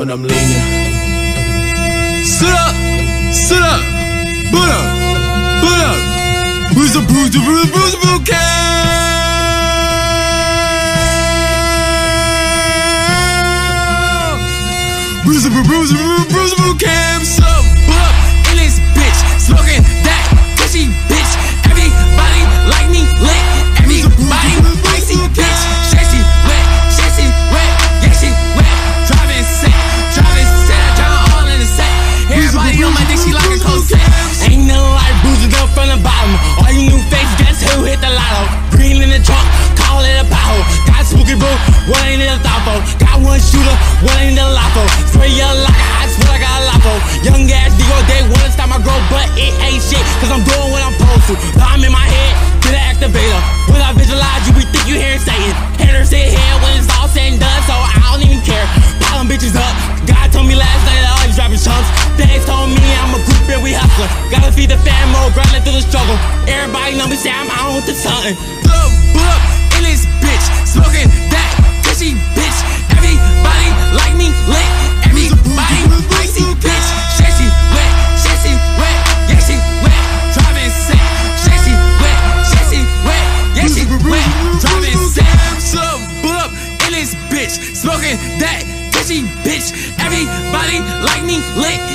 up I'm leaving. Young ass D.O. They wanna stop my growth, but it ain't shit. Cause I'm doing what I'm supposed to. Now I'm in my head, to the activator. When I visualize you, we think you hearing Satan. Haters sit here when it's all said and done, so I don't even care. Pile bitches up. God told me last night that all these rappers chumps. Things told me I'm a group and we hustling. Gotta feed the fam, more grinding through the struggle. Everybody know me, say I'm out with the something. Look, look, in this bitch, smoking. Lick.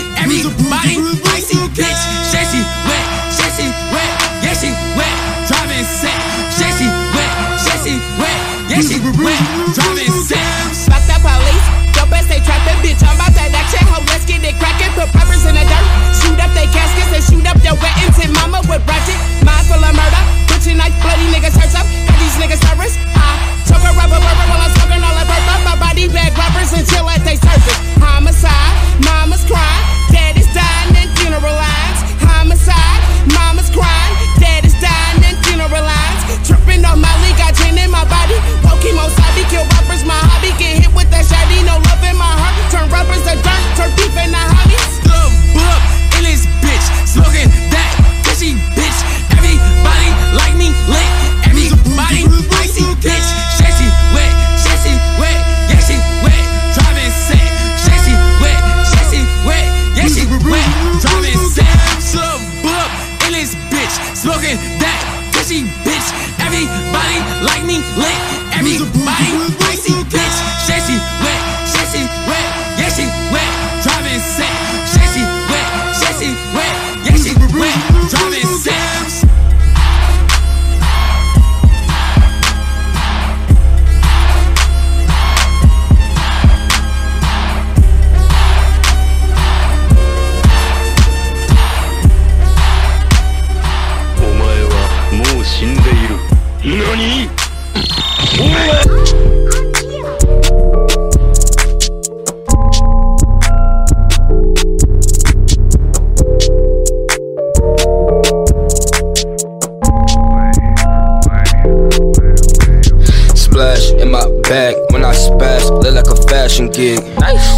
back when I spaz, look like a fashion gig.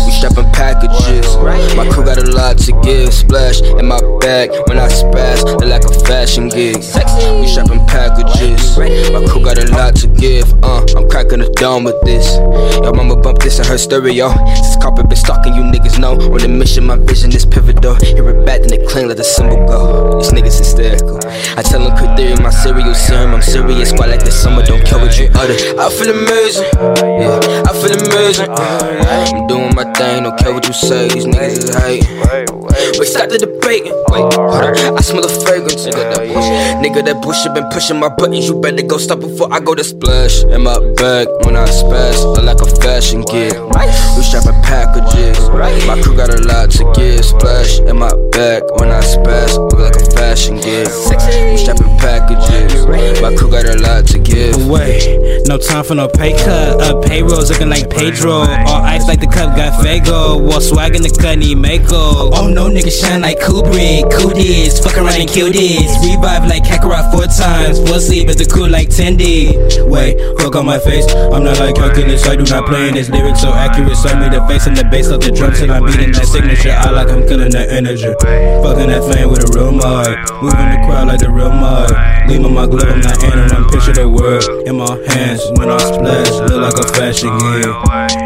We shoppin' packages. My crew got a lot to give. Splash in my bag when I spaz, look like a fashion gig. We shoppin' packages. My crew got a lot to give. Uh, I'm cracking the dome with this. Yo, mama bump this in her stereo. This carpet been stalking you niggas know. On the mission, my vision is pivotal. Hear it back, then it cling, let the symbol go. These niggas hysterical. I tell them quit my cereal serum. I'm serious, quite like the summer. Don't care what you utter. I feel amazing. Yeah, I feel amazing. I'm doing my thing, don't care what you say. These niggas is hating. Wait, stop the debating. Wait, hold. I smell a fragrance. Nigga, that bush, nigga, that bush been pushing my buttons. You better go stop before I go to splash. In my bag when I spaz, look like a fashion gig. We shopping packages. My crew got a lot to give. Splash in my bag when I spaz, look like a fashion gig. We shopping packages. My crew got a lot to give. Wait, no time for no pay cut. Uh, payrolls looking like Pedro. All ice like the cup got Fago. Wall swag in the cut need Mako. Oh no, nigga shine like Kubrick. Cool fuck around and kill this. Revive like Kakarot four times. Full sleep is the cool like Tendy. Wait, hook on my face. I'm not like calculus, I do not play in this lyric so accurate. So me the face and the bass of the drum till I'm beating that signature. I like I'm killing that energy. Fucking that flame with a real mud. Moving the crowd like the real mud. Leaving my glove, I'm not in and I'm picture the word in my hands when I splash. Look like a fashion gear.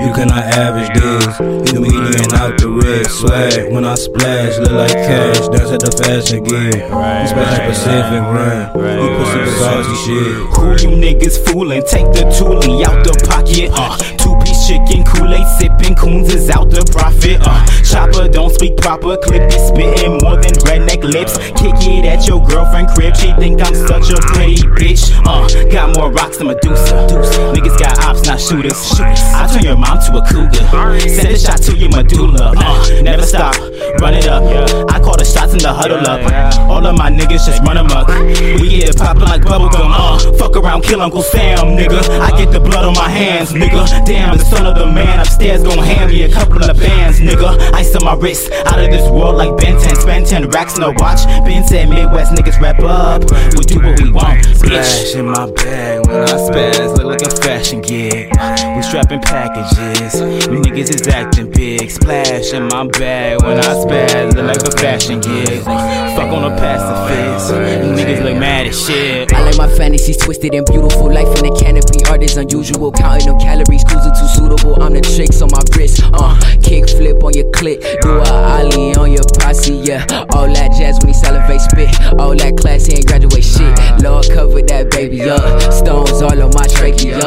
You cannot average this. You median out the red swag when I splash. Look like cash, dance at the fashion gear. You splash like Pacific Rim. You pussy saucy shit. Who you niggas fooling? Take the toolie out the pocket. Uh, two piece chicken, Kool Aid sipping, coons is out the profit. Uh, chopper don't speak proper, clip is spitting more than redneck lips. Kick it at your girlfriend crib, she think I'm such a pretty bitch. Uh, got more rocks than Medusa. Niggas got ops, not shooters. I turn your mom to a cougar. Send a shot to your medulla. Uh, never stop, run it up. I call the shots in the huddle up. All of my niggas just run amok. We get poppin' like bubblegum. Uh, fuck around, kill Uncle Sam, nigga. I get the blood on my hands, nigga. Damn, the son of the man upstairs gon' hand me a couple of bands, nigga. Ice on my wrist, out of this world like Ben 10. Spend 10 racks in a watch. Ben said Midwest niggas wrap up. We do what we want, bitch. Splash in my bag when I spaz, look like a fashion gig. We strapping packages, you niggas is acting big. Splash in my bag when I spaz, look like a fashion gig. Fuck on a pacifist, you niggas look mad as shit. I like my fantasies twisted and beautiful. Life in a canopy, art is unusual. Counting them calories, cruising too suitable. I'm the tricks on my wrist. Uh, kick flip on your click. Do a ollie on your posse, yeah. All that jazz when he salivate spit. All that class, he ain't graduate shit. Lord, cover that baby up. Stones all on my trachea.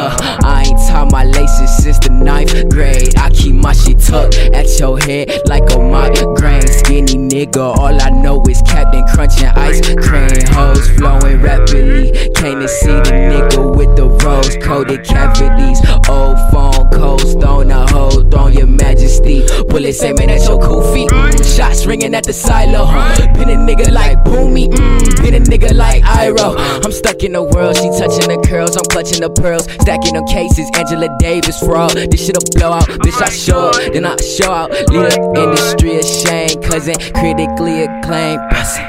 I ain't taught my laces since the ninth grade. I keep my shit tucked at your head like a migraine. Skinny nigga, all I know is Captain Crunch and ice cream. Hoes flowing rapidly. Came to see the nigga with the rose coated cavities. Old phone, cold stone, a hold on your majesty. Bullets aiming at your cool feet. Mm, shots ringing at the silo. Pin a nigga like Boomy. Mm, pin a nigga like Iro. I'm stuck in the world. She touching the curls. I'm clutching the pearls. Stacking them cases. Angela Davis fraud. This shit'll blow out. Bitch, I show up. Then I show out. Lead the industry ashamed. Cousin critically acclaimed.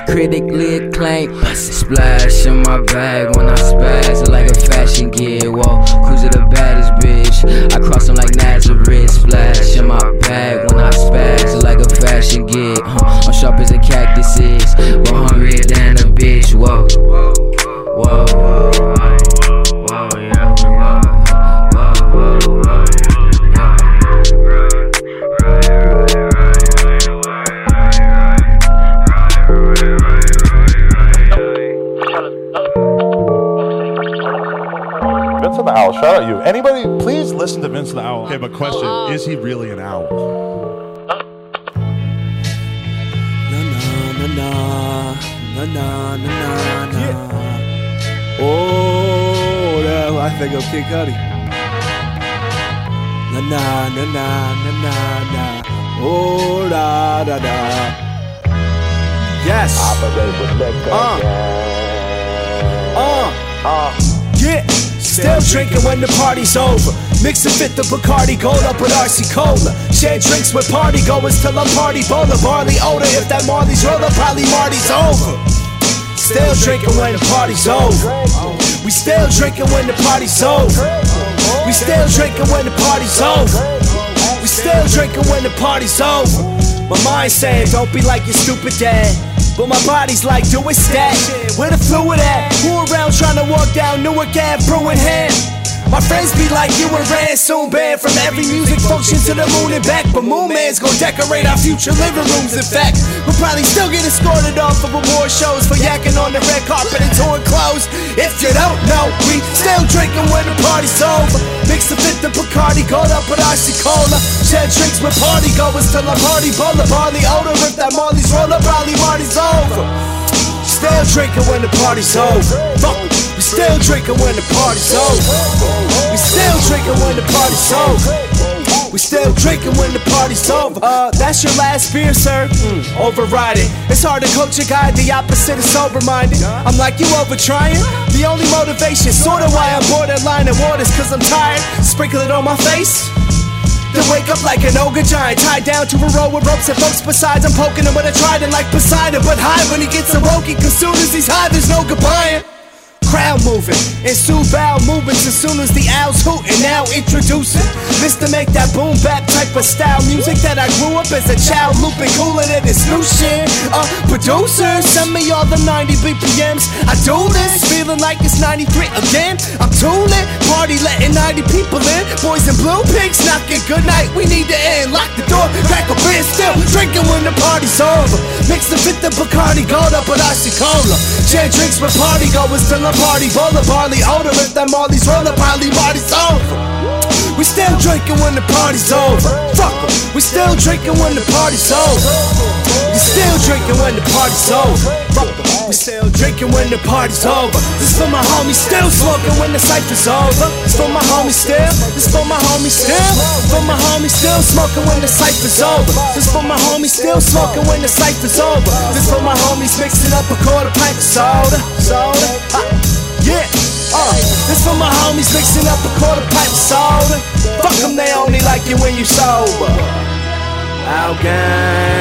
Critically acclaimed. Splash in my bag when I spaz. Like a fashion gear. Whoa. Cruising the baddest bitch. I cross them like Nazareth. Splash in my bag when I spaz. Like a fashion gig. Huh. I'm sharp as a cactus is. We're hungrier than a bitch. Whoa. Whoa. Whoa, the Owl, shout out you. Anybody, please listen to Vince the Owl. Okay, but question: Is he really an owl? Na na na na na na na na. Oh, that, I think of Kid Cudi. Na na na na na na na. Oh da da da. Yes. Uh. Uh. Yeah. Still drinking when the party's over. Mix and fit the Bacardi Gold up with RC Cola. Share drinks with party goers till I'm party bowler. Barley odor. If that Marley's roller, probably Marty's over. Still drinking when the party's over. We still drinking when the party's over. We still drinking when the party's over. We still drinking when the party's over. My mind saying, don't be like your stupid dad. But my body's like, do it stat. Where the fluid at? Who around trying to walk down Newark Ave, brewing ham? My friends be like, you and Rand soon banned from every music function to the moon and back. But Moon Man's gonna decorate our future living rooms. In fact, we'll probably still get escorted off of award shows for yakking on the red carpet and torn clothes. If you don't know, we still drinking when the party's over. Mix the fit the Bacardi, gold up with RC Cola. Share drinks with party goers till I'm party bowler. Barley odor, if that Marley's roller, probably Marty's over. Still drinking when the party's over. Fuck, still drinking when the party's over. We still drinking when the party's over. We still drinking when the party's over. Uh, that's your last beer, sir. Mm, override it. It's hard to coach a guy, the opposite of sober minded. I'm like, you over trying? The only motivation, sorta why I'm borderline and waters, cause I'm tired. Sprinkle it on my face. Then wake up like an ogre giant, tied down to a row of ropes and folks besides. I'm poking him with a trident like Poseidon, but high when he gets awoken, cause soon as he's high, there's no goodbye. Crowd moving, ensue bowel movements as soon as the owls hooting. Now introducing Mr. Make that boom bap type of style music that I grew up as a child looping cooler than this new shit. Uh, producer, send me all the 90 BPMs. I do this, feeling like it's 93 again. I'm tuning, party letting 90 people in. Boys in blue pigs knocking good night. We need to end. Lock the door, crack a beer, still drinking when the party's over. Mix the fifth of Bacardi, gold up with cola. Share drinks with party goers till I'm party. Of barley, odor if that Marley's roller, probably party's over. Oh. We still drinking when the party's over. Fuck 'em. We still drinking when the party's over. We still drinking when the party's over. Fuck 'em. We still drinking when the party's over. This for my homies still smoking when the cypher's over. This for my homies still. This for my homies still. For my homies still smoking when the cypher's over. This for my homies still smoking when the cypher's over. This for my homies mixing up a quarter pint of soda. Soda. Yeah. Uh, this for my homies mixing up a quarter pipe soda. Fuck them, they only like you when you sober. Algan.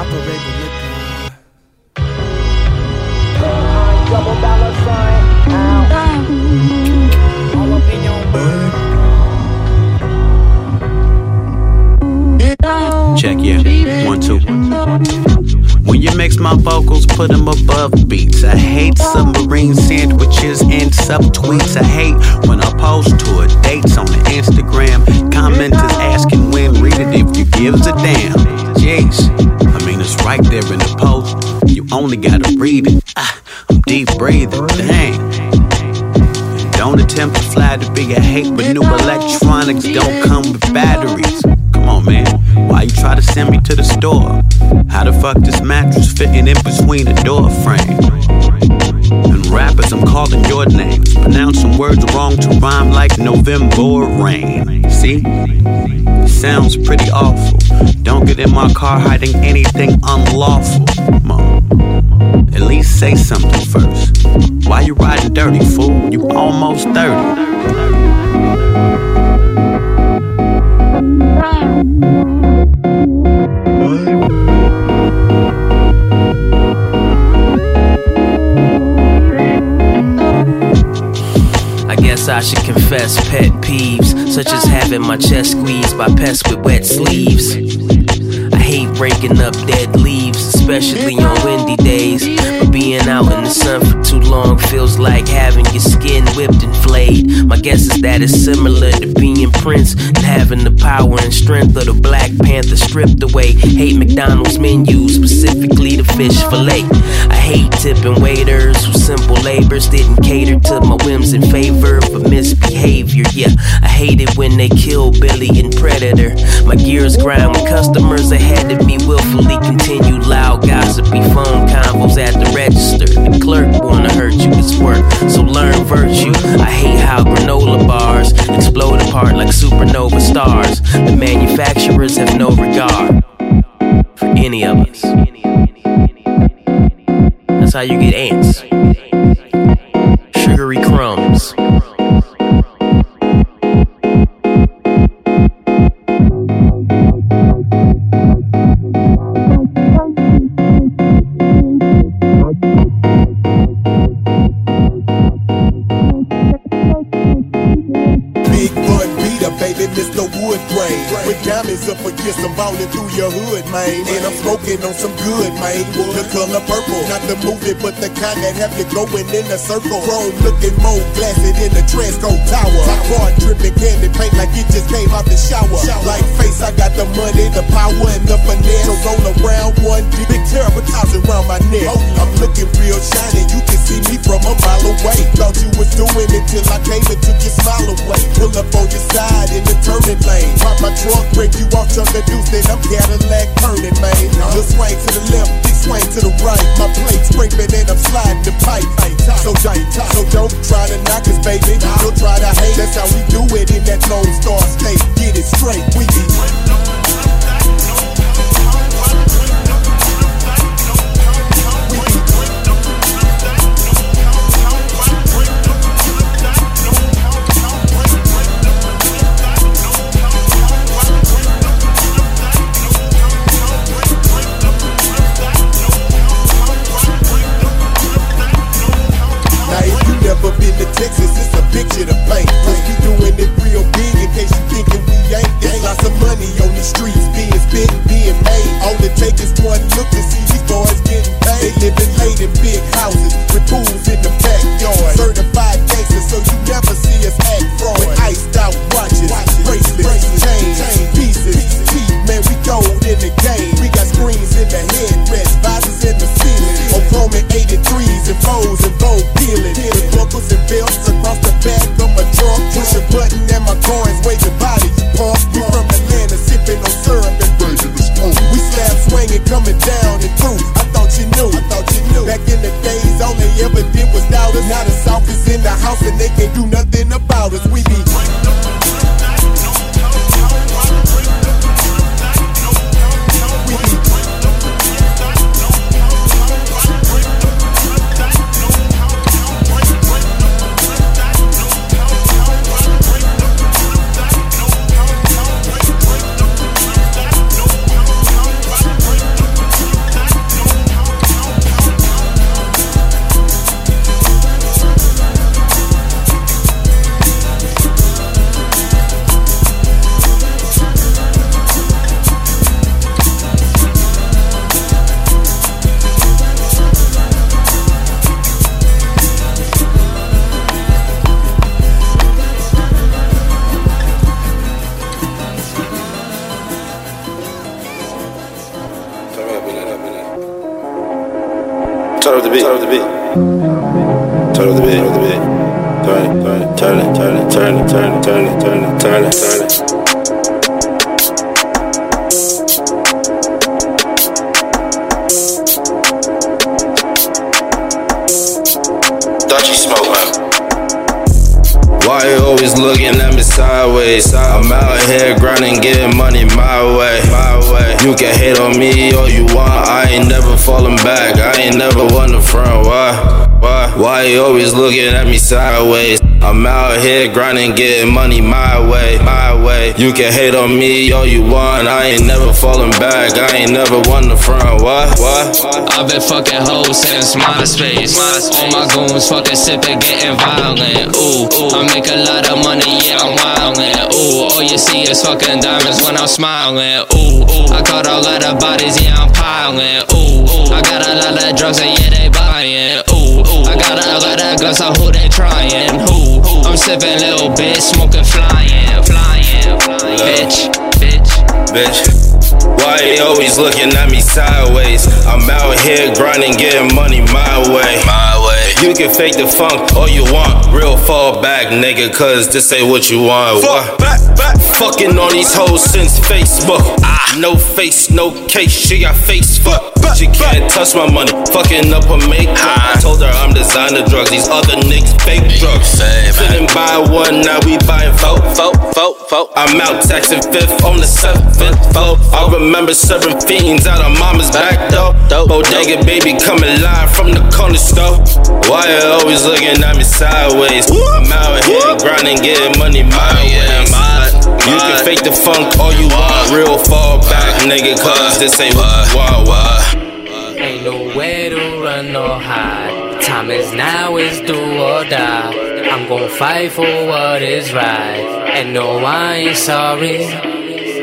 Operate the liquor. Double dollar sign. All up in Check, yeah. One, two. When you mix my vocals, put them above beats. I hate submarine sandwiches and subtweets. I hate when I post to a dates on the Instagram. Commenters asking when, read it if you gives a damn. Jeez, I mean, it's right there in the post. You only gotta read it. Ah, I'm deep breathing, dang. Don't attempt to fly to be a hate, but new electronics don't come with batteries. On, man. Why you try to send me to the store? How the fuck this mattress fitting in between the door frame? And rappers, I'm calling your names. Pronouncing words wrong to rhyme like November rain. See? Sounds pretty awful. Don't get in my car hiding anything unlawful. On. At least say something first. Why you riding dirty, fool? You almost 30. I guess I should confess pet peeves, such as having my chest squeezed by pests with wet sleeves. Breaking up dead leaves, especially on windy days. But being out in the sun for too long feels like having your skin whipped and flayed. My guess is that it's similar to being Prince and having the power and strength of the Black Panther stripped away. Hate McDonald's menus, specifically the fish fillet. I hate tipping waiters whose simple labors didn't cater to my whims in favor of misbehavior. Yeah, I hate it when they kill Billy and Predator. My gears grind when customers ahead of me willfully continue loud gossipy phone convos at the register. The clerk wanna hurt you, it's work, so learn virtue. I hate how granola bars explode apart like supernova stars. The manufacturers have no regard for any of us. That's how you get ants. On some good, man. The color purple, the kind that have you going in a circle. Chrome looking more glassy than the Transco Tower. Car dripping candy paint like it just came out the shower. Like face, I got the money, the power, and the finesse. So roll around one big terrible toss around my neck. I'm looking real shiny, you can see me from a mile away. Thought you was doing it till I came and took your smile away. Pull up on your side in the turning lane. Pop my trunk, break you off, chunk a deuce, then I'm Cadillac turning, man. Just swing to the left, Swing to the right, my plate scraping and I'm sliding the pipe. So tight, so don't try to knock us, baby. Don't try to hate. That's how we do it in that Lone Star State. Get it straight, we be. picture to paint. Cause keep doing it real big in case you thinking we ain't. There's lots of money on these streets being spent, being made. All it takes is one look to see these boys getting paid. They living late in big houses with pools in the backyard. Certified gangsters, so you never see us act fraud. With iced out watches, bracelets, chains, pieces. Man, we gold in the game. Grinding, getting money my way. My way. You can hate on me all you want. I ain't never falling back. I ain't never won the front. What? What? I've been fucking hoes since MySpace. All my goons fucking sipping, getting violent. Ooh, I make a lot of money, yeah, I'm wildin'. Ooh, all you see is fucking diamonds when I'm smiling. Ooh, I caught a lot of bodies, yeah, I'm piling. Ooh, I got a lot of drugs, and yeah, they buying. Ooh, I got a lot of guns, so who they trying? Who? I'm sipping, little bitch, smoking, flying, flying, flying. Bitch, bitch. bitch. Why you always looking at me sideways? I'm out here grinding, getting money my way. My way. You can fake the funk all you want. Real fall back, nigga, cause this ain't what you want. What? Fucking on these hoes since Facebook. Ah, no face, no case. She got face fuck. She can't touch my money. Fucking up her makeup. I told her I'm designer drugs. These other niggas fake drugs. Couldn't buy one, now we buying folk, folk, folk, folk. I'm out taxing fifth on the seventh, folk. I remember serving fiends out of mama's back door. Bodega baby coming live from the corner store. Why you always looking at me sideways? I'm out here grinding, getting money my way. You can fake the funk all you want. Real fall back, nigga, cause this ain't what you want. What? Or hide. Time is now, is do or die. I'm gon' fight for what is right. And no, I ain't sorry.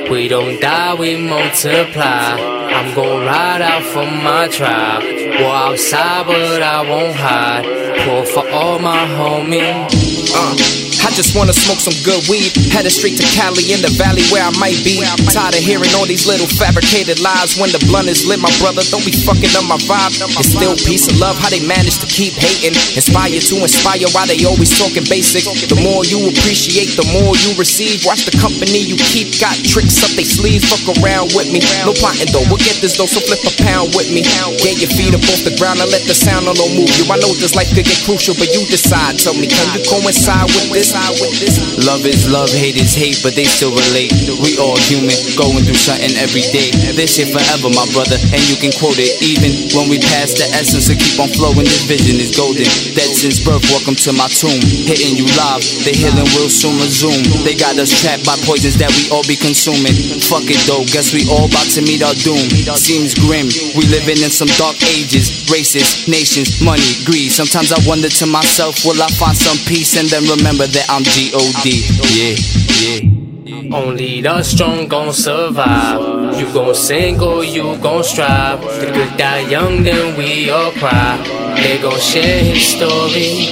We don't die, we multiply. I'm gon' ride out for my tribe. War outside, but I won't hide. Pour for all my homies. Uh, I just wanna smoke some good weed. Headed straight to Cali in the valley where I might be. Tired of hearing all these little fabricated lies. When the blunt is lit, my brother, don't be fucking up my vibe. It's still peace and love, how they manage to keep hating. Inspire to inspire why they always talking basic. The more you appreciate, the more you receive. Watch the company you keep. Got tricks up they sleeves, fuck around with me. No plotting though, we'll get this though, so flip a pound with me. Get your feet up off the ground and let the sound alone move you. I know this life could get crucial, but you decide. Tell me, can you coincide with this? Love is love, hate is hate, but they still relate. We all human, going through something every day. This shit forever, my brother, and you can quote it. Even when we pass the essence and keep on flowing, this vision is golden. Dead since birth, welcome to my tomb. Hitting you live, the healing will soon resume. They got us trapped by poisons that we all be consuming. Fuck it though, guess we all about to meet our doom. Seems grim, we living in some dark ages. Races, nations, money, greed. Sometimes I wonder to myself, will I find some peace and then remember that I'm G-O-D. Yeah, yeah. Only the strong gon' survive. You gon' sing or you gon' strive. The good die young, then we all cry. They gon' share his story.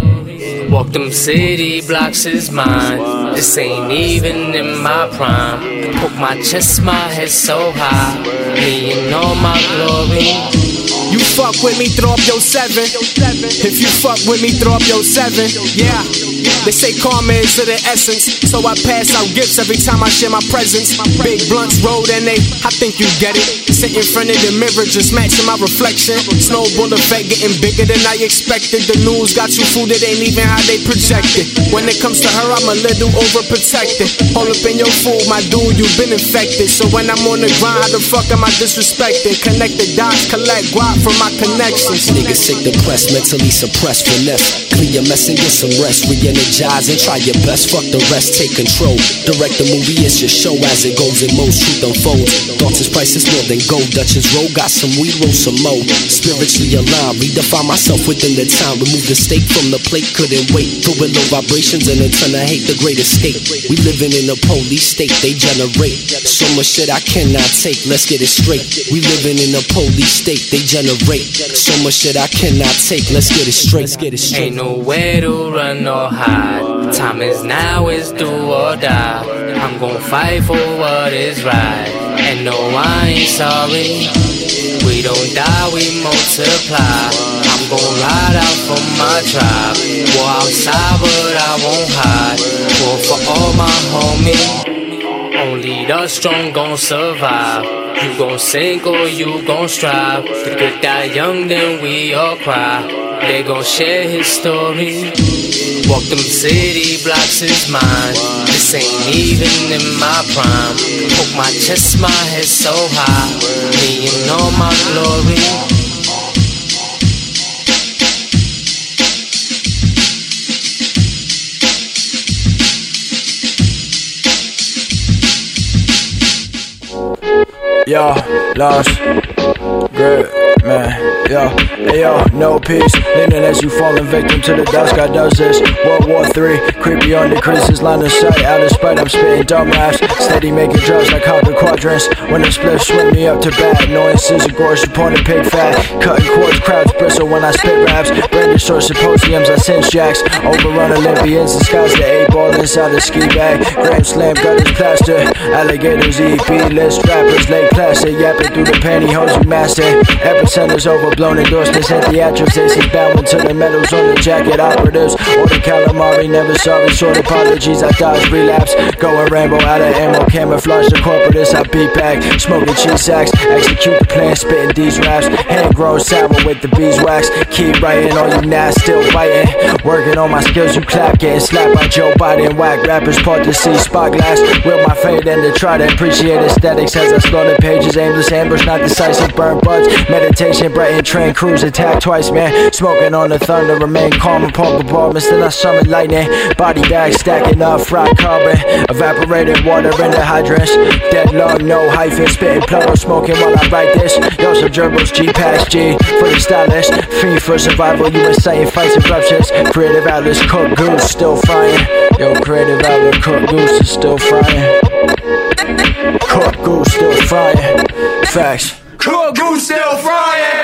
Walk them city blocks is mine. This ain't even in my prime. Poke my chest, my head so high. Me and all my glory. You fuck with me, throw up your seven. If you fuck with me, throw up your seven. Yeah. They say karma is of the essence, so I pass out gifts every time I share my presence. Big blunts rolled and they, I think you get it. Sit in front of the mirror, just matching my reflection. Snowball effect getting bigger than I expected. The news got you fooled, it ain't even how they projected. When it comes to her, I'm a little overprotected. All up in your food, my dude, you been infected. So when I'm on the grind, how the fuck am I disrespected? Connect the dots, collect guap from my connections. Niggas sick, depressed, mentally suppressed, finesse. Clear your mess and get some rest. Re-energize and try your best. Fuck the rest, take control. Direct the movie, it's your show as it goes. And most truth unfolds. Thoughts is priceless more than gold. Dutchess roll, got some weed, roll some more. Spiritually aligned, redefine myself within the time. Remove the steak from the plate, couldn't wait. Through low vibrations and a ton of hate, the great escape. We living in a police state, they generate so much shit I cannot take. Let's get it straight. We living in a police state, they generate so much that I cannot take. Let's get it straight. Let's get it straight. Ain't nowhere to run or hide. Time is now, it's do or die. I'm gon' fight for what is right. And no, I ain't sorry. We don't die, we multiply. I'm gon' ride out for my tribe. War outside, but I won't hide. War for all my homies. Only the strong gon' survive. You gon' sink or you gon' strive. The good die young, then we all cry. They gon' share his story. Walk them city blocks is mine. This ain't even in my prime. Poke my chest, my head so high. Me and all my glory. Yo, lost, good man. Yo, yo, no peace. Leaning as you falling victim to the dust. God does this. World War Three, creepy on the creases, line of sight. Out of spite, I'm spitting dumb raps. Steady making drugs like conquer quadrants. When the split swing me up to bat. Noises of course, upon the pig fat. Cutting cords, crowds bristle when I spit raps. Brandish short symposiums, I sense jacks. Overrun Olympians, disguise the eight ball inside the ski bag. Gram slam, gutters plaster. Alligators, EP list rappers, late plastic. Yapping through the pantyhose, you master. Epicenters overblown endorsements and theatrics. Aces bowing to the medals on the jacket operatives. Order calamari, never sorry. Short apologies, I dodge relapse. Going Rambo out of ammo, camouflage the corporates. I beat back, smoking cheese sacks. Execute the plan, spitting these raps. Hand grown sour with the beeswax. Keep writing on you now, still biting. Working on my skills, you clap, getting slapped by Joe Biden. Whack rappers, part to see spot glass. Will my fade and to try to appreciate aesthetics as I slaughter pages. Aimless ambush, not decisive, burn buds. Meditation, Brighton train crews attack twice, man. Smoking on the thunder, remain calm and pump ball. Then I summon lightning. Body bag stacking up, fried carbon. Evaporated water in the hydrants. Dead lung, no hyphen. Spitting plural, smoking while I write this. Yo, some gerbils, G past G. For the stylish, fiend for survival. You inciting fights and ruptures. Creative outlets, cook goose, still frying. Yo, creative outlet, cook goose is still frying. Cook goose, still frying. Facts. Cook goose still frying.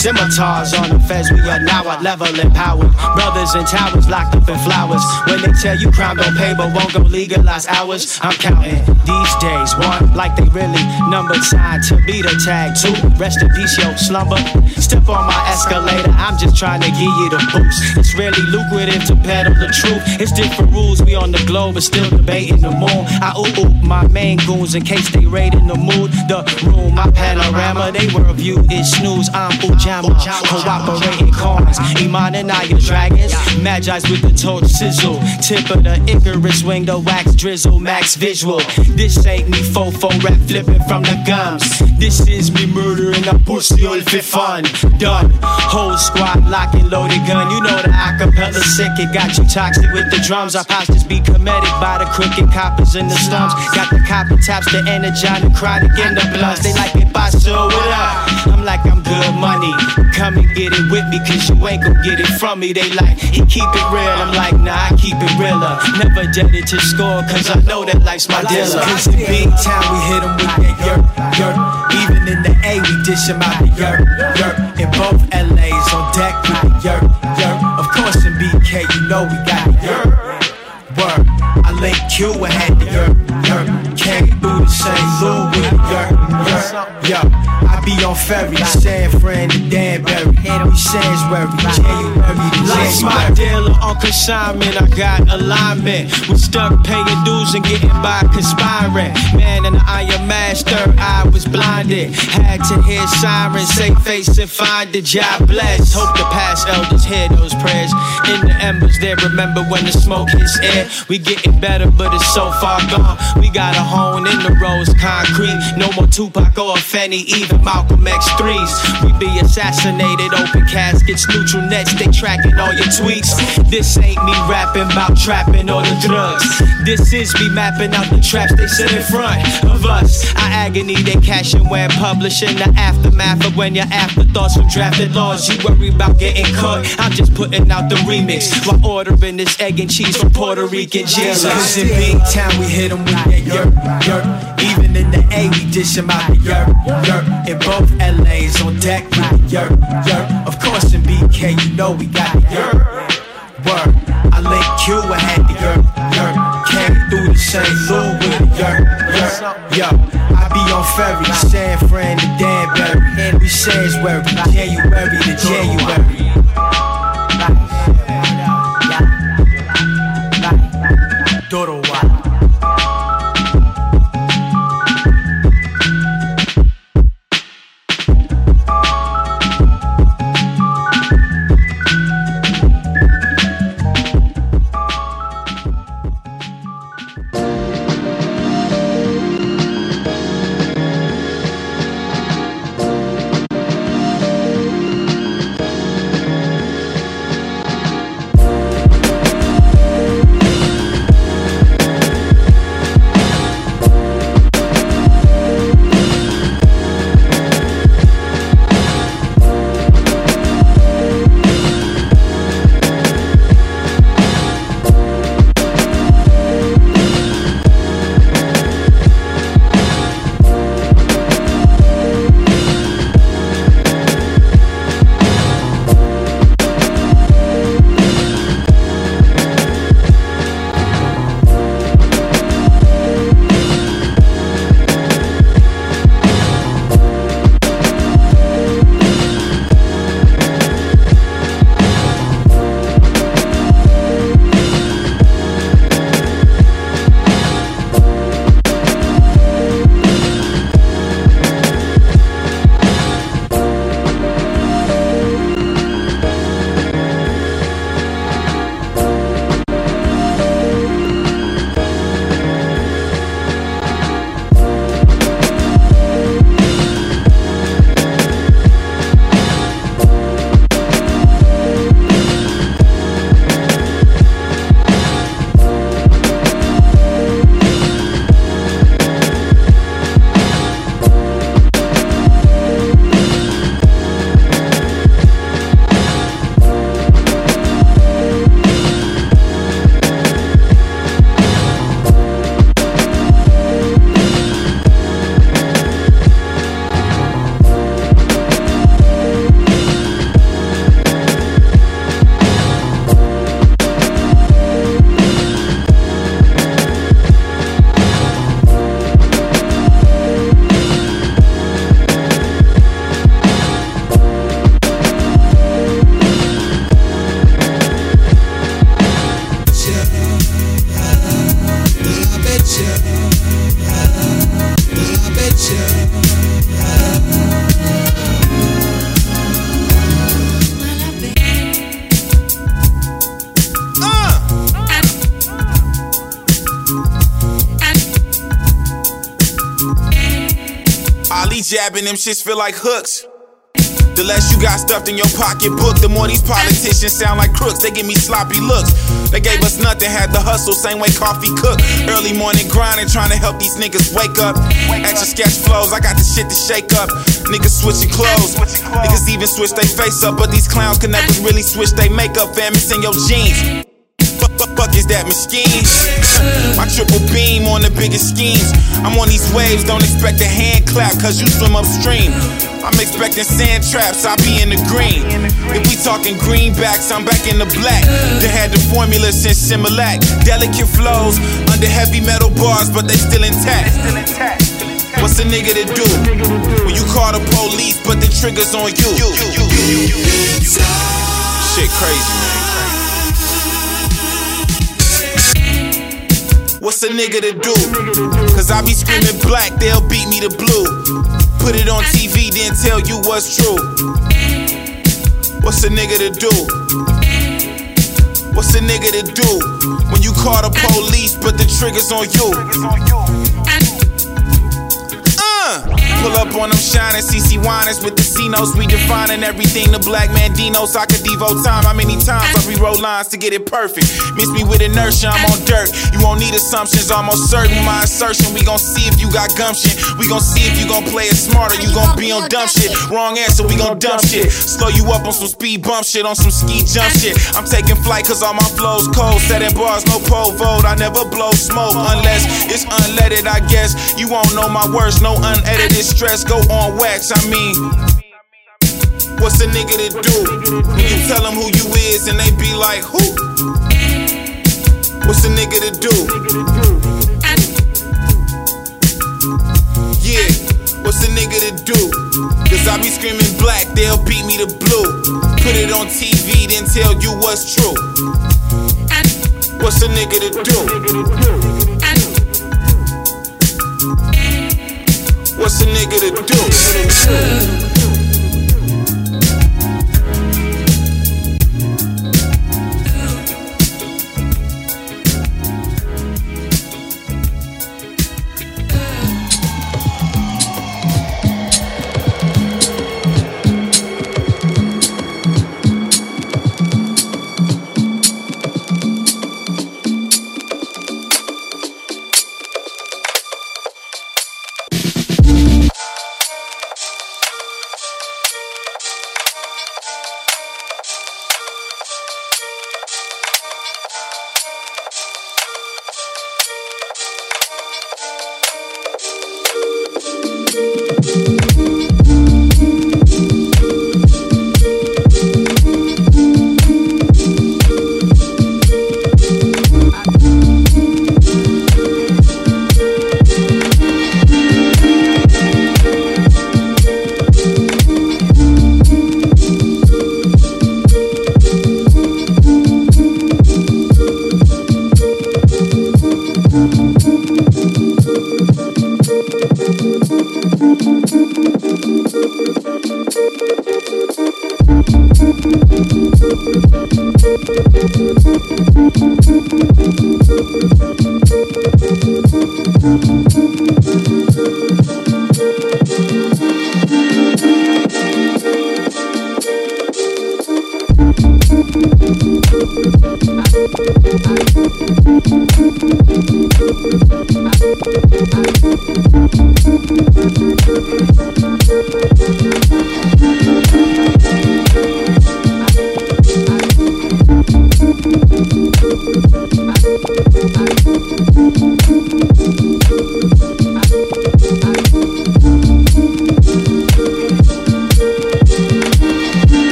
scimitars on the feds, we are now at level empowered. Brothers in towers locked up in flowers. When they tell you crime don't pay, but won't go legalize hours, I'm counting these days. One, like they really numbered sign to be the tag. Two, rest in peace, yo, slumber. Step on my escalator, I'm just trying to give you the boost. It's really lucrative to peddle the truth. It's different rules, we on the globe, but still debating the moon. I ooh ooh my main goons in case they raid in the mood. The room, my panorama, they worldview is snooze. I'm Ujama, cooperating coins. Iman and I are dragons. Magi's with the torch sizzle. Tip of the Icarus wing, the wax drizzle, max visual. This ain't me fofo rap flipping from the gums. This is me murdering a pussy all for fun. Done. Whole squad locking loaded gun. You know the acapella sick, it got you toxic with the drums. Our postures be comedic by the crooked coppers in the slums. Got the copper taps, the energon, the chronic in the blunts. They like it by so what up? I'm like I'm good money. Come and get it with me, cause you ain't gon' get it from me. They like, he keep it real. I'm like, nah, I keep it realer. Never judged to score, cause I know that life's my dealer. Cause in big town, we hit 'em with that yerk, yerk. Even in the A, we dish 'em out the yerk, yerk. In both LA's on deck with the yerk, yerk. Of course, in BK, you know we got the yerk. Word, I link Q and had the yerk. Came through the same Lou with the yerk, yerk. Yo, I be on ferry, San Fran to Danbury. We Sansbury, January to Life's my dealer on consignment. I got alignment. We stuck paying dues and getting by conspiring. Man in the iron master, I was blinded. Had to hear sirens, say face and find the job blessed. Hope the past elders hear those prayers. In the embers, they remember when the smoke hits air. We getting better, but it's so far gone. We got a home in the rose concrete. No more Tupac or Fanny, even Malcolm X3s. We be assassinated, open caskets, neutral nets, they tracking all your tweets. This ain't me rapping about trapping or the drugs. This is me mapping out the traps they sit in front of us. Our agony, they cashing when publishing the aftermath of when your afterthoughts from drafted laws. You worry about getting caught. I'm just putting out the remix while ordering this egg and cheese from Puerto Rican Jesus. Cause in big town, we hit hit 'em with that yerk. Even in the A, we dish 'em out the yerk, yerk. In both LA's on deck with the yerk, yerk. Of course, in BK, you know we got the yerk. Word, I link Q and had the yerk, yerk. Came through the same Lou with the yerk, yerk. Yo, I be on ferry, San Fran to Danbury. We Sansbury, January to January. Jabbing them shits feel like hooks. The less you got stuffed in your pocketbook, the more these politicians sound like crooks. They give me sloppy looks. They gave us nothing, had the hustle, same way coffee cook. Early morning grinding, trying to help these niggas wake up. Extra sketch flows, I got the shit to shake up. Niggas switching clothes, niggas even switch their face up, but these clowns can never really switch their makeup. Fam, it's in your jeans. Fuck, is that machine? My triple beam on the biggest schemes. I'm on these waves, don't expect a hand clap, cause you swim upstream. I'm expecting sand traps, I be in the green. If we talking greenbacks, I'm back in the black. They had the formula since Similac. Delicate flows under heavy metal bars, but they still intact. What's a nigga to do when you call the police, but the trigger's on you? Shit crazy, man. What's a nigga to do? Cause I be screaming black, they'll beat me to blue. Put it on TV, then tell you what's true. What's a nigga to do? What's a nigga to do when you call the police, but the trigger's on you? Pull up on them shining CC whiners with the C notes, redefining everything. The black man Dinos, I could devote time. How many times I rewrote lines to get it perfect? Miss me with inertia, I'm on dirt. You won't need assumptions, almost certain. My assertion, we gon' see if you got gumption. We gon' see if you gon' play it smarter. You gon' be on dumb shit. Wrong answer, we gon' dump shit. Slow you up on some speed bump shit, on some ski jump shit. I'm taking flight cause all my flows cold. Setting bars, no pole vote. I never blow smoke unless it's unleaded, I guess. You won't know my words, no unedited stress. Go on wax, I mean. What's a nigga to do when you tell them who you is and they be like, who? What's a nigga to do? Yeah, what's a nigga to do? Cause I be screaming black, they'll beat me to blue. Put it on TV, then tell you what's true. What's a nigga to do? What's a nigga to do?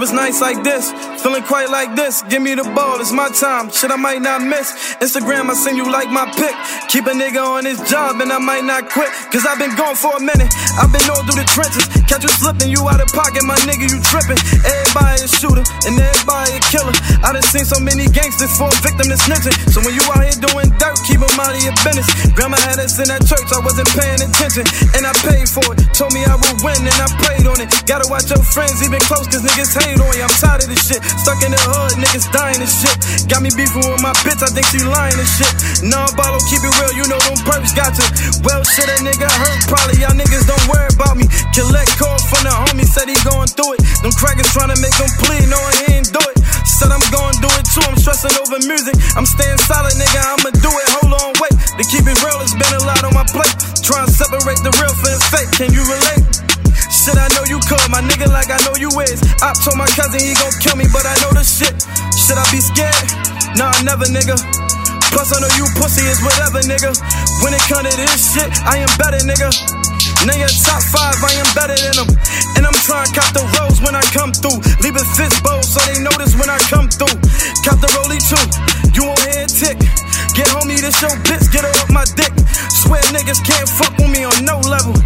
Nights like this, feeling quite like this. Give me the ball, it's my time. Shit, I might not miss. Instagram, I send you like my pic. Keep a nigga on his job, and I might not quit. Cause I've been gone for a minute. I've been all through the trenches. Catch you slipping, you out of pocket, my nigga, you tripping. Everybody a shooter, and everybody a killer. I done seen so many gangsters fall victim to snitching. So when you out here doing dirt, keep them out of your business. Grandma had us in that church, I wasn't paying attention. And I paid for it. Told me I would win, and I prayed on it. Gotta watch your friends, even close, cause niggas hate on you. I'm tired of this shit. Stuck in the hood, niggas dying and shit. Got me beefing with my bitch, I think she lying and shit. Non bottle, keep it real, you know them perks got to. Well, shit, a nigga hurt, probably y'all niggas don't worry about me. Collect calls from the homie, said he going through it. Them crackers trying to make him plead, knowing he ain't do it. Said I'm going do it too, I'm stressing over music. I'm staying solid, nigga, I'ma do it. Hold on, wait. To keep it real, it's been a lot on my plate. Trying to separate the real from the fake, can you relate? Shit, I know you could, my nigga, like I know you is. I told my cousin he gon' kill me, but I know the shit. Should I be scared? Nah, never, nigga. Plus, I know you pussy is whatever, nigga. When it come to this shit, I am better, nigga. Nigga, top five, I am better than them. And I'm trying to cop the rose when I come through. Leave a fist bowl so they notice when I come through. Cop the rollie too. You won't hear a tick. Get homie, this your bitch, get her up my dick. Swear niggas can't fuck with me on no level.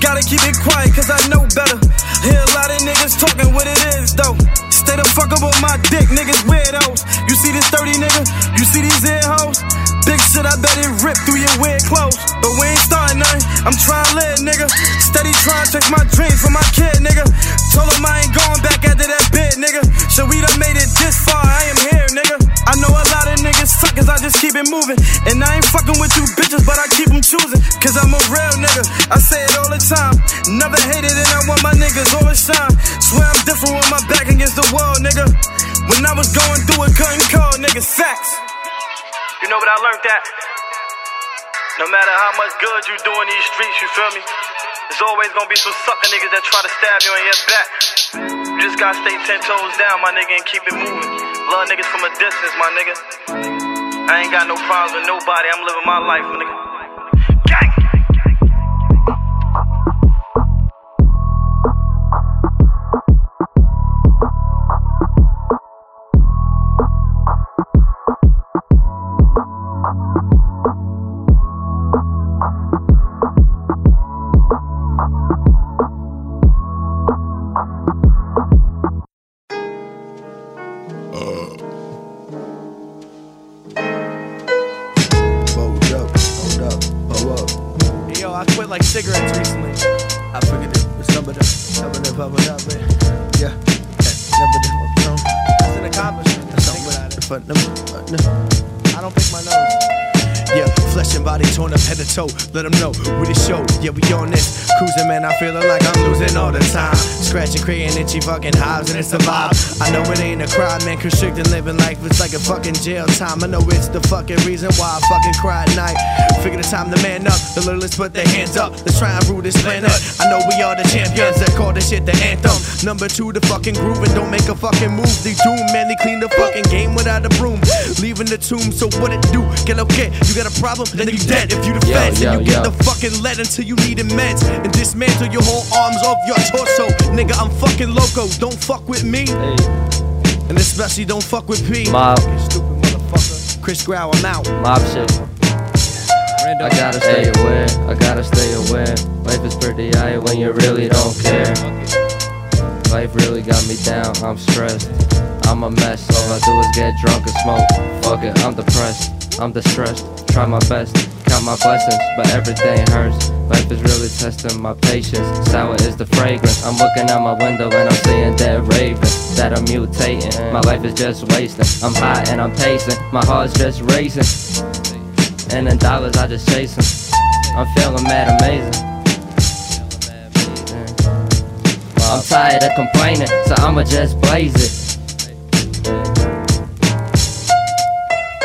Gotta keep it quiet, cause I know better. Hear a lot of niggas talking what it is, though. Stay the fuck up on my dick, niggas weirdos. You see this 30 nigga? You see these ear hoes? Big shit, I bet it rip through your weird clothes. But we ain't starting nothing. I'm trying to live, nigga. Steady trying to chase my dreams for my kid, nigga. Told him I ain't going back after that bit, nigga. So we done made it this far, I am here, nigga. I know a lot of niggas suckers, I just keep it moving. And I ain't fucking with you bitches, but I keep them choosing. Cause I'm a real nigga, I say it all the time. Never hated and I want my niggas to shine. Swear I'm different with my back against the wall, nigga. When I was going through it, couldn't call niggas facts. You know what I learned that? No matter how much good you do in these streets, you feel me? There's always gonna be some sucker niggas that try to stab you in your back. You just gotta stay ten toes down, my nigga, and keep it moving. Love niggas from a distance, my nigga. I ain't got no problems with nobody. I'm living my life, my nigga. Like cigarettes recently. I figured it was of them, of them, of them. Yeah, some of them, you know. It's an accomplishment. That's something with it. No, I don't pick my nose. Yeah, flesh and body torn up head to toe. Let them know we the show. Yeah, we on this. Cruising, man, I feeling like I'm losing all the time. Scratching, creating itchy fucking hives, and it's a vibe. I know it ain't a crime, man. Constricting living life it's like a fucking jail time. I know it's the fucking reason why I fucking cry at night. Figure the time to man up. The littlest put their hands up. Let's try and rule this planet. I know we are the champions that call this shit the anthem. Number two, the fucking groove and don't make a fucking move. They doom, man. They clean the fucking game without a broom. Leaving the tomb, so what it do? Get okay, you got a problem, then you dead. If you the Yo, feds, yo, and you get the fucking lead until you need meds and dismantle your whole arms off your torso. Nigga, I'm fucking loco. Don't fuck with me. And especially don't fuck with P. Mob. Stupid motherfucker. Chris Grau, I'm out. Mob shit. I gotta stay aware, I gotta stay aware. Life is pretty high when you really don't care. Life really got me down, I'm stressed. I'm a mess, all I do is get drunk and smoke. Fuck it, I'm depressed, I'm distressed. Try my best, count my blessings, but everything hurts. Life is really testing my patience. Sour is the fragrance. I'm looking out my window and I'm seeing dead ravens that are mutating. My life is just wasting. I'm high and I'm pacing. My heart's just racing. And in dollars, I just chase 'em. I'm feeling mad amazing. I'm tired of complaining, so I'ma just blaze it.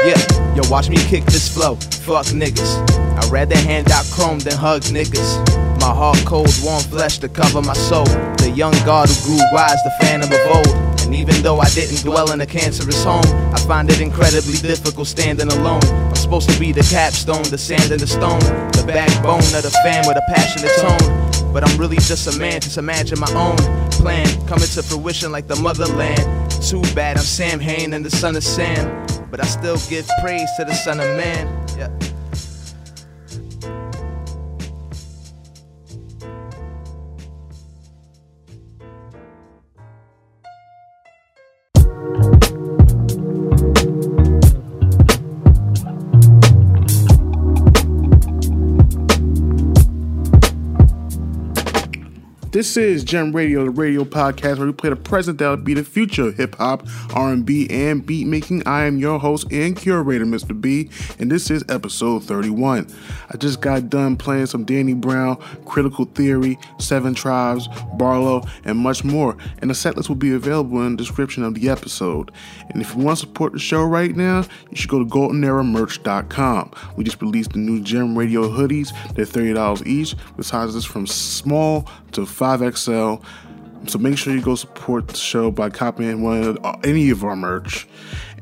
Yeah, yo, watch me kick this flow. Fuck niggas. I'd rather hand out chrome than hug niggas. My heart cold, warm flesh to cover my soul. The young god who grew wise, the phantom of old. And even though I didn't dwell in a cancerous home, I find it incredibly difficult standing alone. I'm supposed to be the capstone, the sand and the stone, the backbone of the fan with a passionate tone. But I'm really just a man, just imagine my own plan coming to fruition like the motherland. Too bad I'm Samhain and the son of Sam, but I still give praise to the son of man. Yeah. This is Gem Radio, the radio podcast where we play the present that will be the future of hip hop, R&B, and beat making. I am your host and curator, Mr. B, and this is episode 31. I just got done playing some Danny Brown, Critical Theory, Seven Tribes, Barlow, and much more. And the setlist will be available in the description of the episode. And if you want to support the show right now, you should go to goldeneramerch.com. We just released the new Gem Radio hoodies. They're $30 each, sizes from small to 5XL. So make sure you go support the show by copying one of, uh, any of our merch.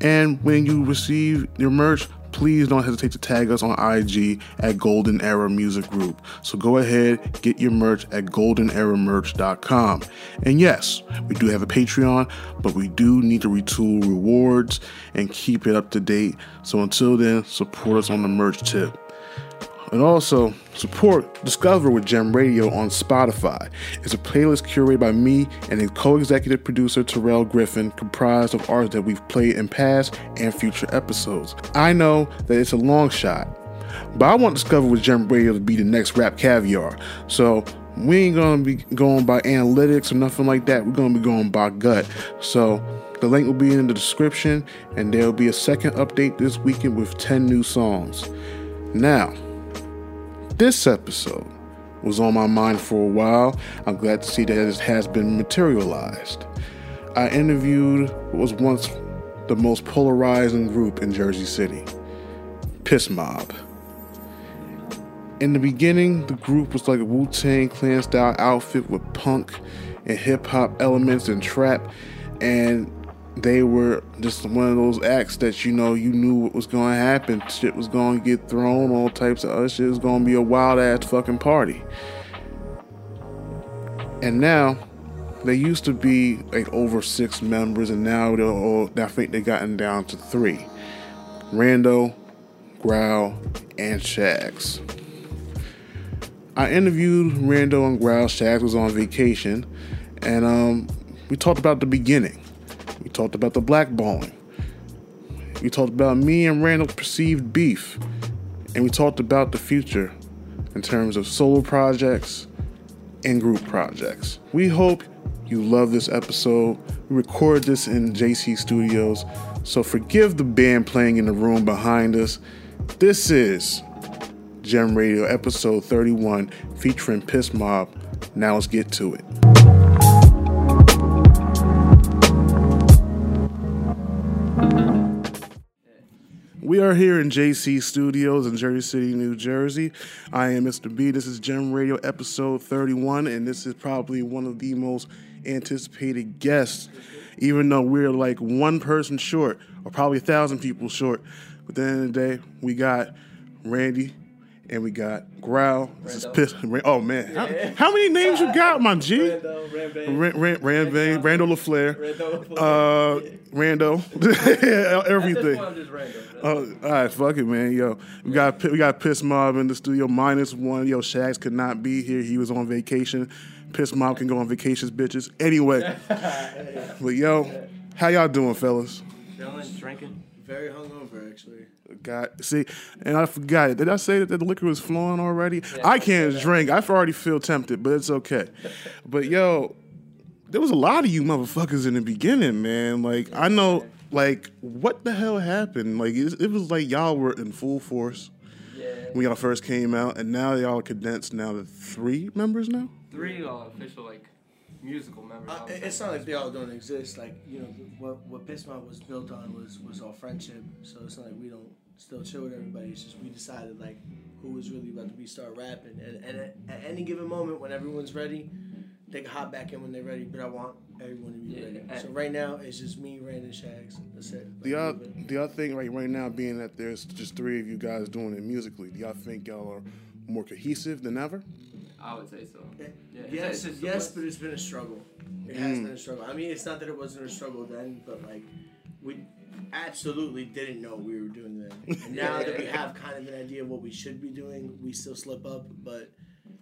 And when you receive your merch, please don't hesitate to tag us on IG at Golden Era Music Group. So go ahead, get your merch at goldeneramerch.com. And yes, we do have a Patreon, but we do need to retool rewards and keep it up to date. So until then, support us on the merch tip. And also, support Discover with Gem Radio on Spotify. It's a playlist curated by me and a co executive producer, Terrell Griffin, comprised of artists that we've played in past and future episodes. I know that it's a long shot, but I want Discover with Gem Radio to be the next RapCaviar. So, we ain't gonna be going by analytics or nothing like that. We're gonna be going by gut. So, the link will be in the description, and there'll be a second update this weekend with 10 new songs. Now, this episode was on my mind for a while. I'm glad to see that it has been materialized. I interviewed what was once the most polarizing group in Jersey City, Piss Mob. In the beginning, the group was like a Wu Tang Clan style outfit with punk and hip hop elements and trap, and they were just one of those acts that you know you knew what was going to happen. Shit was going to get thrown, all types of other shit was going to be a wild ass fucking party. And now they used to be like over six members, and now they're all. I think they've gotten down to three: Rando, Growl, and Shags. I interviewed Rando and Growl. Shags was on vacation, and um, we talked about the beginning. We talked about the blackballing. We talked about me and Randall's perceived beef. And we talked about the future in terms of solo projects and group projects. We hope you love this episode. We record this in JC Studios, so forgive the band playing in the room behind us. This is Gem Radio episode 31 featuring Piss Mob. Now let's get to it. We are here in JC Studios in Jersey City, New Jersey. I am Mr. B. This is Gem Radio episode 31, and this is probably one of the most anticipated guests, even though we're like one person short, or probably a thousand people short. But at the end of the day, we got Randy and we got Growl. This is piss. Oh man, how, how many names you got, my G? Rando, Rambay. Rand, Rand, Rand, Rando LaFleur, uh, Rando, everything. Oh, all right, fuck it, man. Yo, we got we got Piss Mob in the studio minus one. Yo, Shags could not be here. He was on vacation. Piss Mob can go on vacations, bitches. Anyway, but yo, how y'all doing, fellas? Chilling, drinking. Very hungover, actually. God, see, and I forgot. It. Did I say that the liquor was flowing already? I can't drink. I already feel tempted, but it's okay. But yo, there was a lot of you motherfuckers in the beginning, man. Like I know, like what the hell happened? Like it, it was like y'all were in full force when y'all first came out, and now y'all are condensed now to three members now. Three uh, official like musical members. Uh, it's not like they all don't exist. Like you know, what what Piss was built on was was all friendship. So it's not like we don't still chill with everybody. It's just we decided like who was really about to be start rapping, and, and at, at any given moment when everyone's ready, they can hop back in when they're ready. But I want everyone to be Yeah, ready. and- So right now it's just me, Rando, Shags. That's it. The other, the other thing right right now being that there's just three of you guys doing it musically, do y'all think y'all are more cohesive than ever? I would say so. Yeah, it's- yes, it's just- yes, but it's been a struggle. It has Mm. been a struggle. I mean, it's not that it wasn't a struggle then, but like we absolutely didn't know we were doing that. And now that we have kind of an idea of what we should be doing, we still slip up, but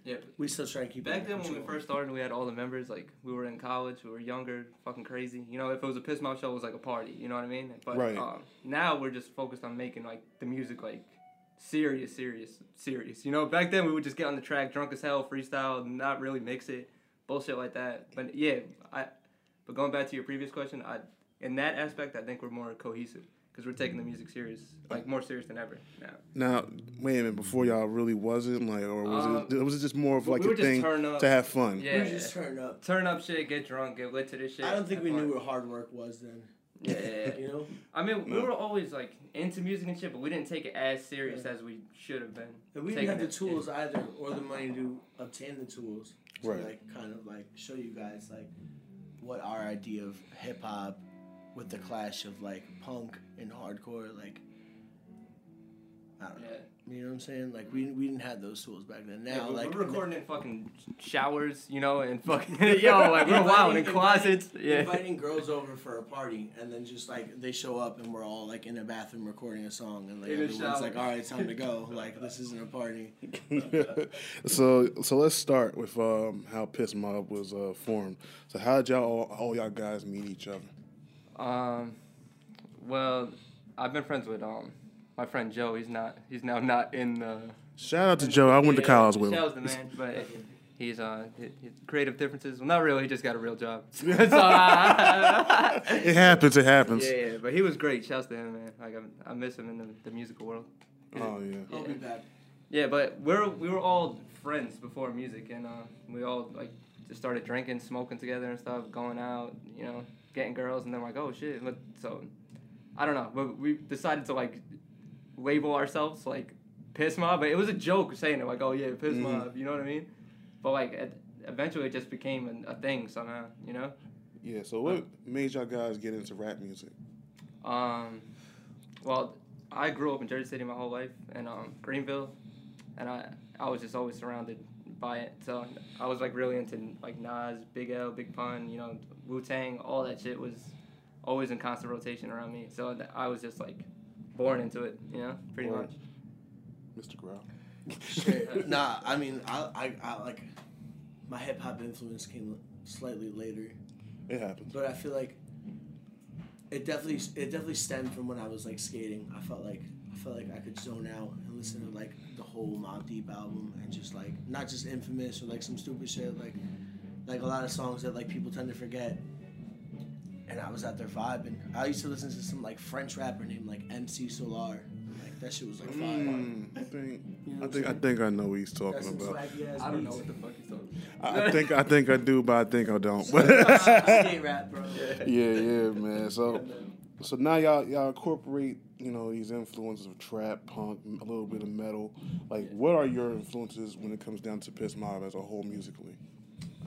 Yeah. we still try and keep. Back it then when we first started, we had all the members. Like we were in college, we were younger, fucking crazy. You know, if it was a piss mouth show, it was like a party. You know what I mean? But Right. um, now we're just focused on making like the music like serious, serious, serious. You know, back then we would just get on the track, drunk as hell, freestyle, not really mix it, bullshit like that. But yeah, I. But going back to your previous question, I in that aspect, I think we're more cohesive because we're taking the music serious, like more serious than ever now. Now, wait a minute, before y'all really wasn't like, or was Um, it was it just more of like we a thing up. to have fun? Yeah, We just turn up. Turn up shit, get drunk, get lit to this shit. I don't think we fun. knew what hard work was then. Yeah, you know. I mean, we were always like into music and shit, but we didn't take it as serious as we should have been. And we didn't have the it. tools either, or the money to obtain the tools to Right. like kind of like show you guys like what our idea of hip hop with the clash of like punk and hardcore like I don't know. You know what I'm saying? Like we we didn't have those tools back then. Now Yeah, like we're recording in fucking showers, you know, and fucking yo, like we're wild in Inviting- closets. Yeah, Inviting girls over for a party and then just like they show up and we're all like in a bathroom recording a song and like In everyone's like, All right, it's time to go. Like this isn't a party. so so let's start with um, how Piss Mob was uh, formed. So how did y'all all, all y'all guys meet each other? Um, well, I've been friends with um my friend Joe. He's not. He's now not in the. Shout out to Joe. I went to college with him. Joe's the man, but he's uh he, he- creative differences. Well, not really. He just got a real job. so, uh, It happens, it happens. Yeah, yeah, but he was great. Shouts to him, man. Like I, I miss him in the, the musical world. Oh yeah. I'll be back. Yeah, but we're we were all friends before music, and uh, we all like just started drinking, smoking together and stuff, going out, you know, getting girls, and then like, oh shit. But so, I don't know, but we decided to like label ourselves like piss mob, but it was a joke saying it like, oh yeah, piss Mhm. mob, you know what I mean? But like, it, eventually it just became a, a thing somehow, you know. Yeah. So what made y'all guys get into rap music? Um, well, I grew up in Jersey City my whole life, and um, Greenville, and I I was just always surrounded by it. So I was like really into like Nas, Big L, Big Pun, you know, Wu Tang, all that shit was always in constant rotation around me. So I was just like born into it, you know, pretty Word. much. Mr. Growl. Shit. nah, I mean, I, I, I like my hip hop influence came slightly later. It happens. But I feel like it definitely it definitely stemmed from when I was like skating. I felt like I felt like I could zone out and listen to like the whole Mobb Deep album and just like not just Infamous or like some stupid shit like like a lot of songs that like people tend to forget. And I was out there vibing. I used to listen to some like French rapper named like MC Solaar. Like that shit was like fire. Mm, I think You know I think I I'm think I know what he's talking That's about. swaggy ass I don't know what the fuck he's talking I I think I think I do, but I think I don't. Skate rap, bro. yeah, yeah, man. So, so now y'all y'all incorporate you know these influences of trap, punk, a little bit of metal. Like, what are your influences when it comes down to Piss Mob as a whole musically?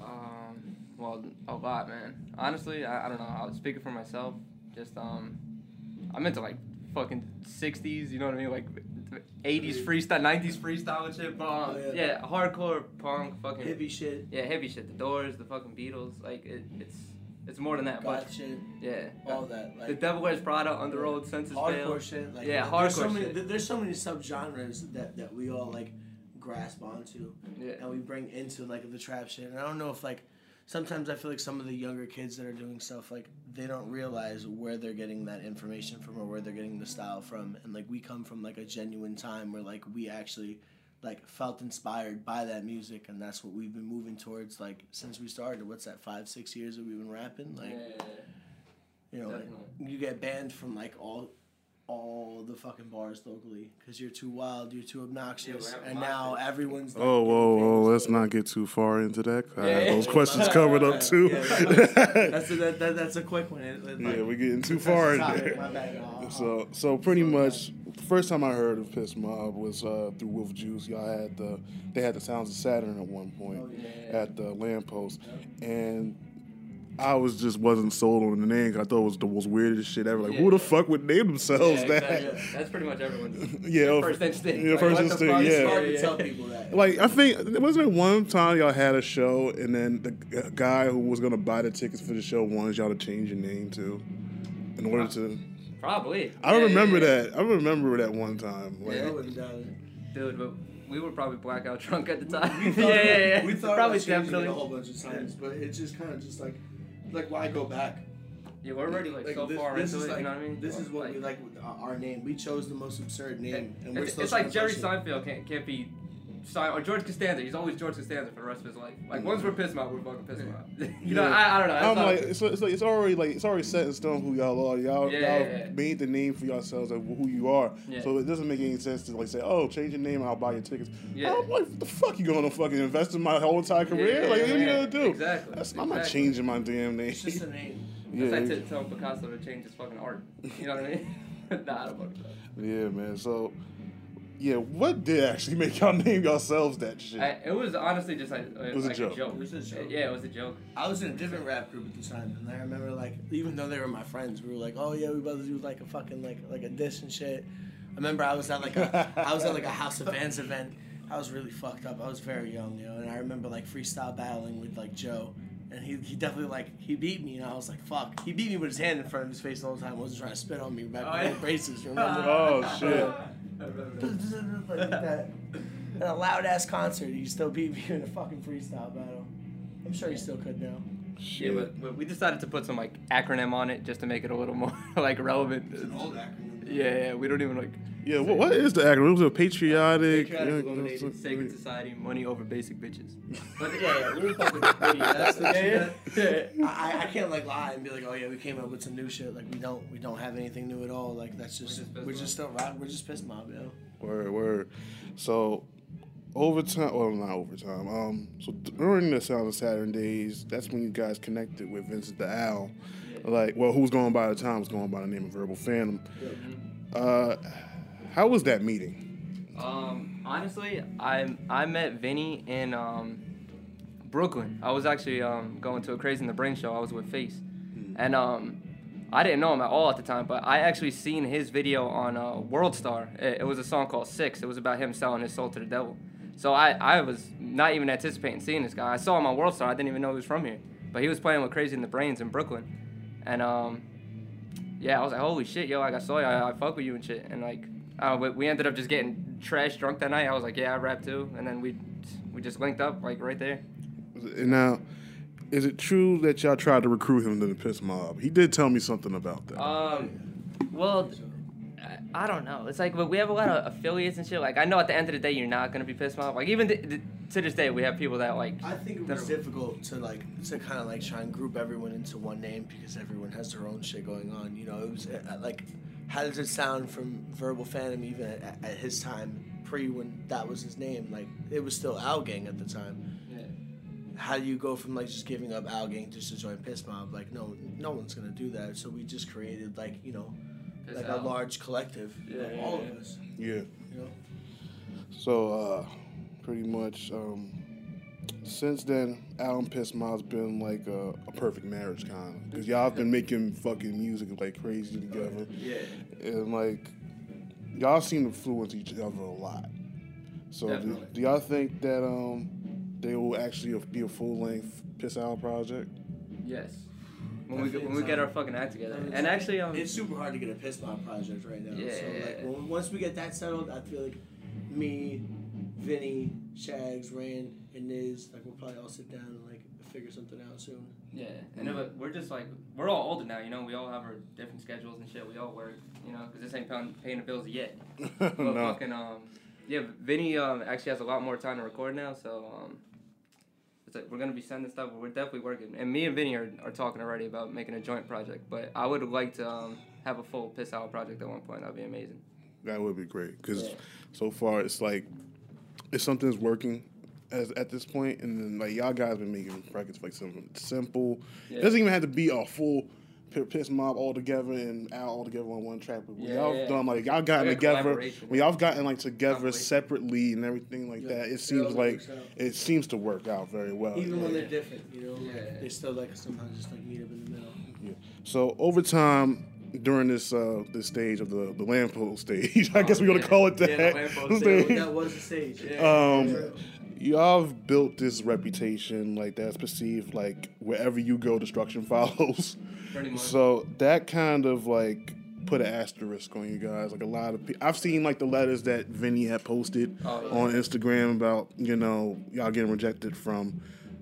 Um, well, a lot, man. Honestly, I, I don't know. I was speaking for myself. Just um, I'm into like fucking '60s. You know what I mean? Like '80s freestyle, '90s freestyle and shit. But um, Oh, yeah. yeah. hardcore punk, fucking Hippie shit. Yeah, heavy shit. The Doors, the fucking Beatles. Like it, it's it's more than that. But shit. Yeah. All that. Like, the Devil Wears Prada, Underoath, Census hardcore Fail. shit. Like, yeah, there's hardcore so many, shit. There's so many subgenres that that we all like grasp onto, Yeah. and we bring into like the trap shit. And I don't know if like sometimes I feel like some of the younger kids that are doing stuff like they don't realize where they're getting that information from or where they're getting the style from. And like we come from like a genuine time where like we actually like felt inspired by that music. And that's what we've been moving towards like since we started. What's that five six years that we've been rapping? Like you know like, you get banned from like all all the fucking bars locally because you're too wild you're too obnoxious and now everyone's like, Oh, whoa, whoa! Let's not get too far into that. I Yeah, have yeah. those questions covered up too. Yeah, that's a, that, that, that's a quick one. It- it, like- yeah, we're getting too far in there. bad. I'll- So, so pretty much the first time I heard of Piss Mob was uh, through Wolf Juice. Y'all had the they had the Sounds of Saturn at one point at the lamppost, and I was just wasn't sold on the name. 'cause I thought it was the most weirdest shit ever. Like, who the fuck would name themselves Yeah, that? That's pretty much everyone's Yeah, first instinct. yeah, Like, first what instinct, fuck? yeah. It's hard to tell people that. Like I think wasn't it one time y'all had a show and then the uh, guy who was gonna buy the tickets for the show wanted y'all to change your name to, in order to. Probably. I don't Yeah, remember yeah, yeah. that. I remember that one time. Like, Yeah. Dude, but we were probably blackout drunk at the time. We thought, yeah, yeah, yeah. We thought probably about changing definitely. it a whole bunch of times, but it just kind of just like, like why go back? Yeah, we're already like, so this, far this into it. like, you know what I mean? This is what we like with our name. We chose the most absurd name, and we're It's, still it's like Jerry. Seinfeld can't can't be Sein or George Costanza. He's always George Costanza for the rest of his life. Like once we're pissed out, we're fucking pissed out. you know, I, I don't know. That's I'm all- like, it's, it's like it's already like it's already set in stone who y'all are. Y'all, Yeah, y'all yeah, yeah. made the name for yourselves of who you are. Yeah. So it doesn't make any sense to like say, oh, change your name, and I'll buy your tickets. Yeah. I'm like, what the fuck you gonna fucking invest in my whole entire career? Yeah, like, what are you yeah, gonna do? exactly, That's, I'm not exactly. changing my damn name. It's just a name. Yeah, It's like t- telling Picasso to change his fucking art. You know what I mean? nah, I don't fucking know. yeah, man. So, yeah, what did actually make y'all name yourselves that shit? I, it was honestly just like, It was a like joke. It was a joke. Yeah, it was a joke. I was in a different rap group at the time, and I remember like even though they were my friends, we were like, oh yeah, we about to do like a fucking like like a diss and shit. I remember I was at like a I was at like a House of Vans event. I was really fucked up. I was very young, you know, and I remember like freestyle battling with like Joe. And he, he definitely like he beat me and I was like fuck he beat me with his hand in front of his face all the whole time wasn't trying to spit on me back Oh, when yeah. yeah. braces you remember Oh, shit. like that at a loud ass concert he still beat me in a fucking freestyle battle I'm sure he still could now Yeah, but, but we decided to put some like acronym on it just to make it a little more like relevant. It's an old acronym. Yeah, yeah, we don't even like. Yeah, what, what is the acronym? It was a patriotic. Patriotic, yeah, illuminated, sacred society, money over basic bitches. But yeah, yeah, we were fucking idiots. That's the Yeah. I, I can't like lie and be like, oh yeah, we came up with some new shit. Like we don't, we don't have anything new at all. Like that's just, we're just, still rock. We're just piss mob, yo. Word, word. So, overtime, well, not overtime. Um, so during the Sound of Saturn days, that's when you guys connected with Vincent the Owl. Like, well, who's going by the time was going by the name of Verbal Phantom. Uh, how was that meeting? Um, honestly, I I met Vinny in um, Brooklyn. I was actually um, going to a Crazy and the Brain show. I was with Face, and um, I didn't know him at all at the time. But I actually seen his video on uh, World Star. It, it was a song called Six. It was about him selling his soul to the devil. So I, I was not even anticipating seeing this guy. I saw him on World Star. I didn't even know he was from here. But he was playing with Crazy and the Brains in Brooklyn, and um, yeah, I was like, holy shit, yo, like I saw you, I, I fuck with you and shit, and like, uh, we, we ended up just getting trash drunk that night. I was like, yeah, I rap too, and then we we just linked up like right there. And now, is it true that y'all tried to recruit him to the Piss Mob? He did tell me something about that. Um, well, I, I don't know. It's like, but we have a lot of affiliates and shit. Like, I know at the end of the day, you're not gonna be pissed off. Like, even th- th- to this day, we have people that like. I think it was are- difficult to like to kind of like try and group everyone into one name because everyone has their own shit going on. You know, it was uh, like, how does it sound from Verbal Phantom even at, at his time, pre when that was his name? Like, it was still Owl Gang at the time. Yeah. How do you go from like just giving up Owl Gang just to join Piss Mob? Like, no, no one's gonna do that. So we just created like you know, Piss like Owl. a large collective, Yeah, of yeah, all yeah. of us. Yeah. You know. So, uh, pretty much, um, since then, Alan Piss Mob's been like a, a perfect marriage kind of. Because y'all have been making fucking music like crazy together. Yeah. And like, y'all seem to influence each other a lot. So, do, do y'all think that um, they will actually be a full length Piss Out project? Yes. When we get, when we get our fucking act together, I mean, and actually, um, it's super hard to get a piss mob project right now. Yeah, so yeah, like, yeah. when, once we get that settled, I feel like me, Vinny, Shags, Rand, and Niz, like we'll probably all sit down and like figure something out soon. Yeah, and if it- we're just like we're all older now, you know. We all have our different schedules and shit. We all work, you know, because this ain't paying, paying the bills yet. but No. fucking um, yeah, Vinny um actually has a lot more time to record now, so um, it's like we're gonna be sending stuff. We're definitely working, and me and Vinny are, are talking already about making a joint project. But I would like to um have a full piss out project at one point. That'd be amazing. That would be great because Yeah. so far it's like if something's working as at this point, and then like y'all guys been making records like something simple. It doesn't even have to be a full P- Piss Mob all together and Owl all together on one track. But when Yeah, y'all yeah. done like y'all gotten Like a together, collaboration, when y'all gotten like together separately and everything like that, it seems it like it seems to work out very well. Even when they're different, you know, like, they still like sometimes just like meet up in the middle. Yeah. So over time, during this uh this stage of the the lamppost stage, I guess we're gonna call it that. Oh, Yeah, the lamppost stage. That was the stage, yeah. Um, y'all have built this reputation like that's perceived like wherever you go, destruction follows. Pretty much. So that kind of like put an asterisk on you guys. Like a lot of people, I've seen like the letters that Vinny had posted Oh, yeah. on Instagram about you know y'all getting rejected from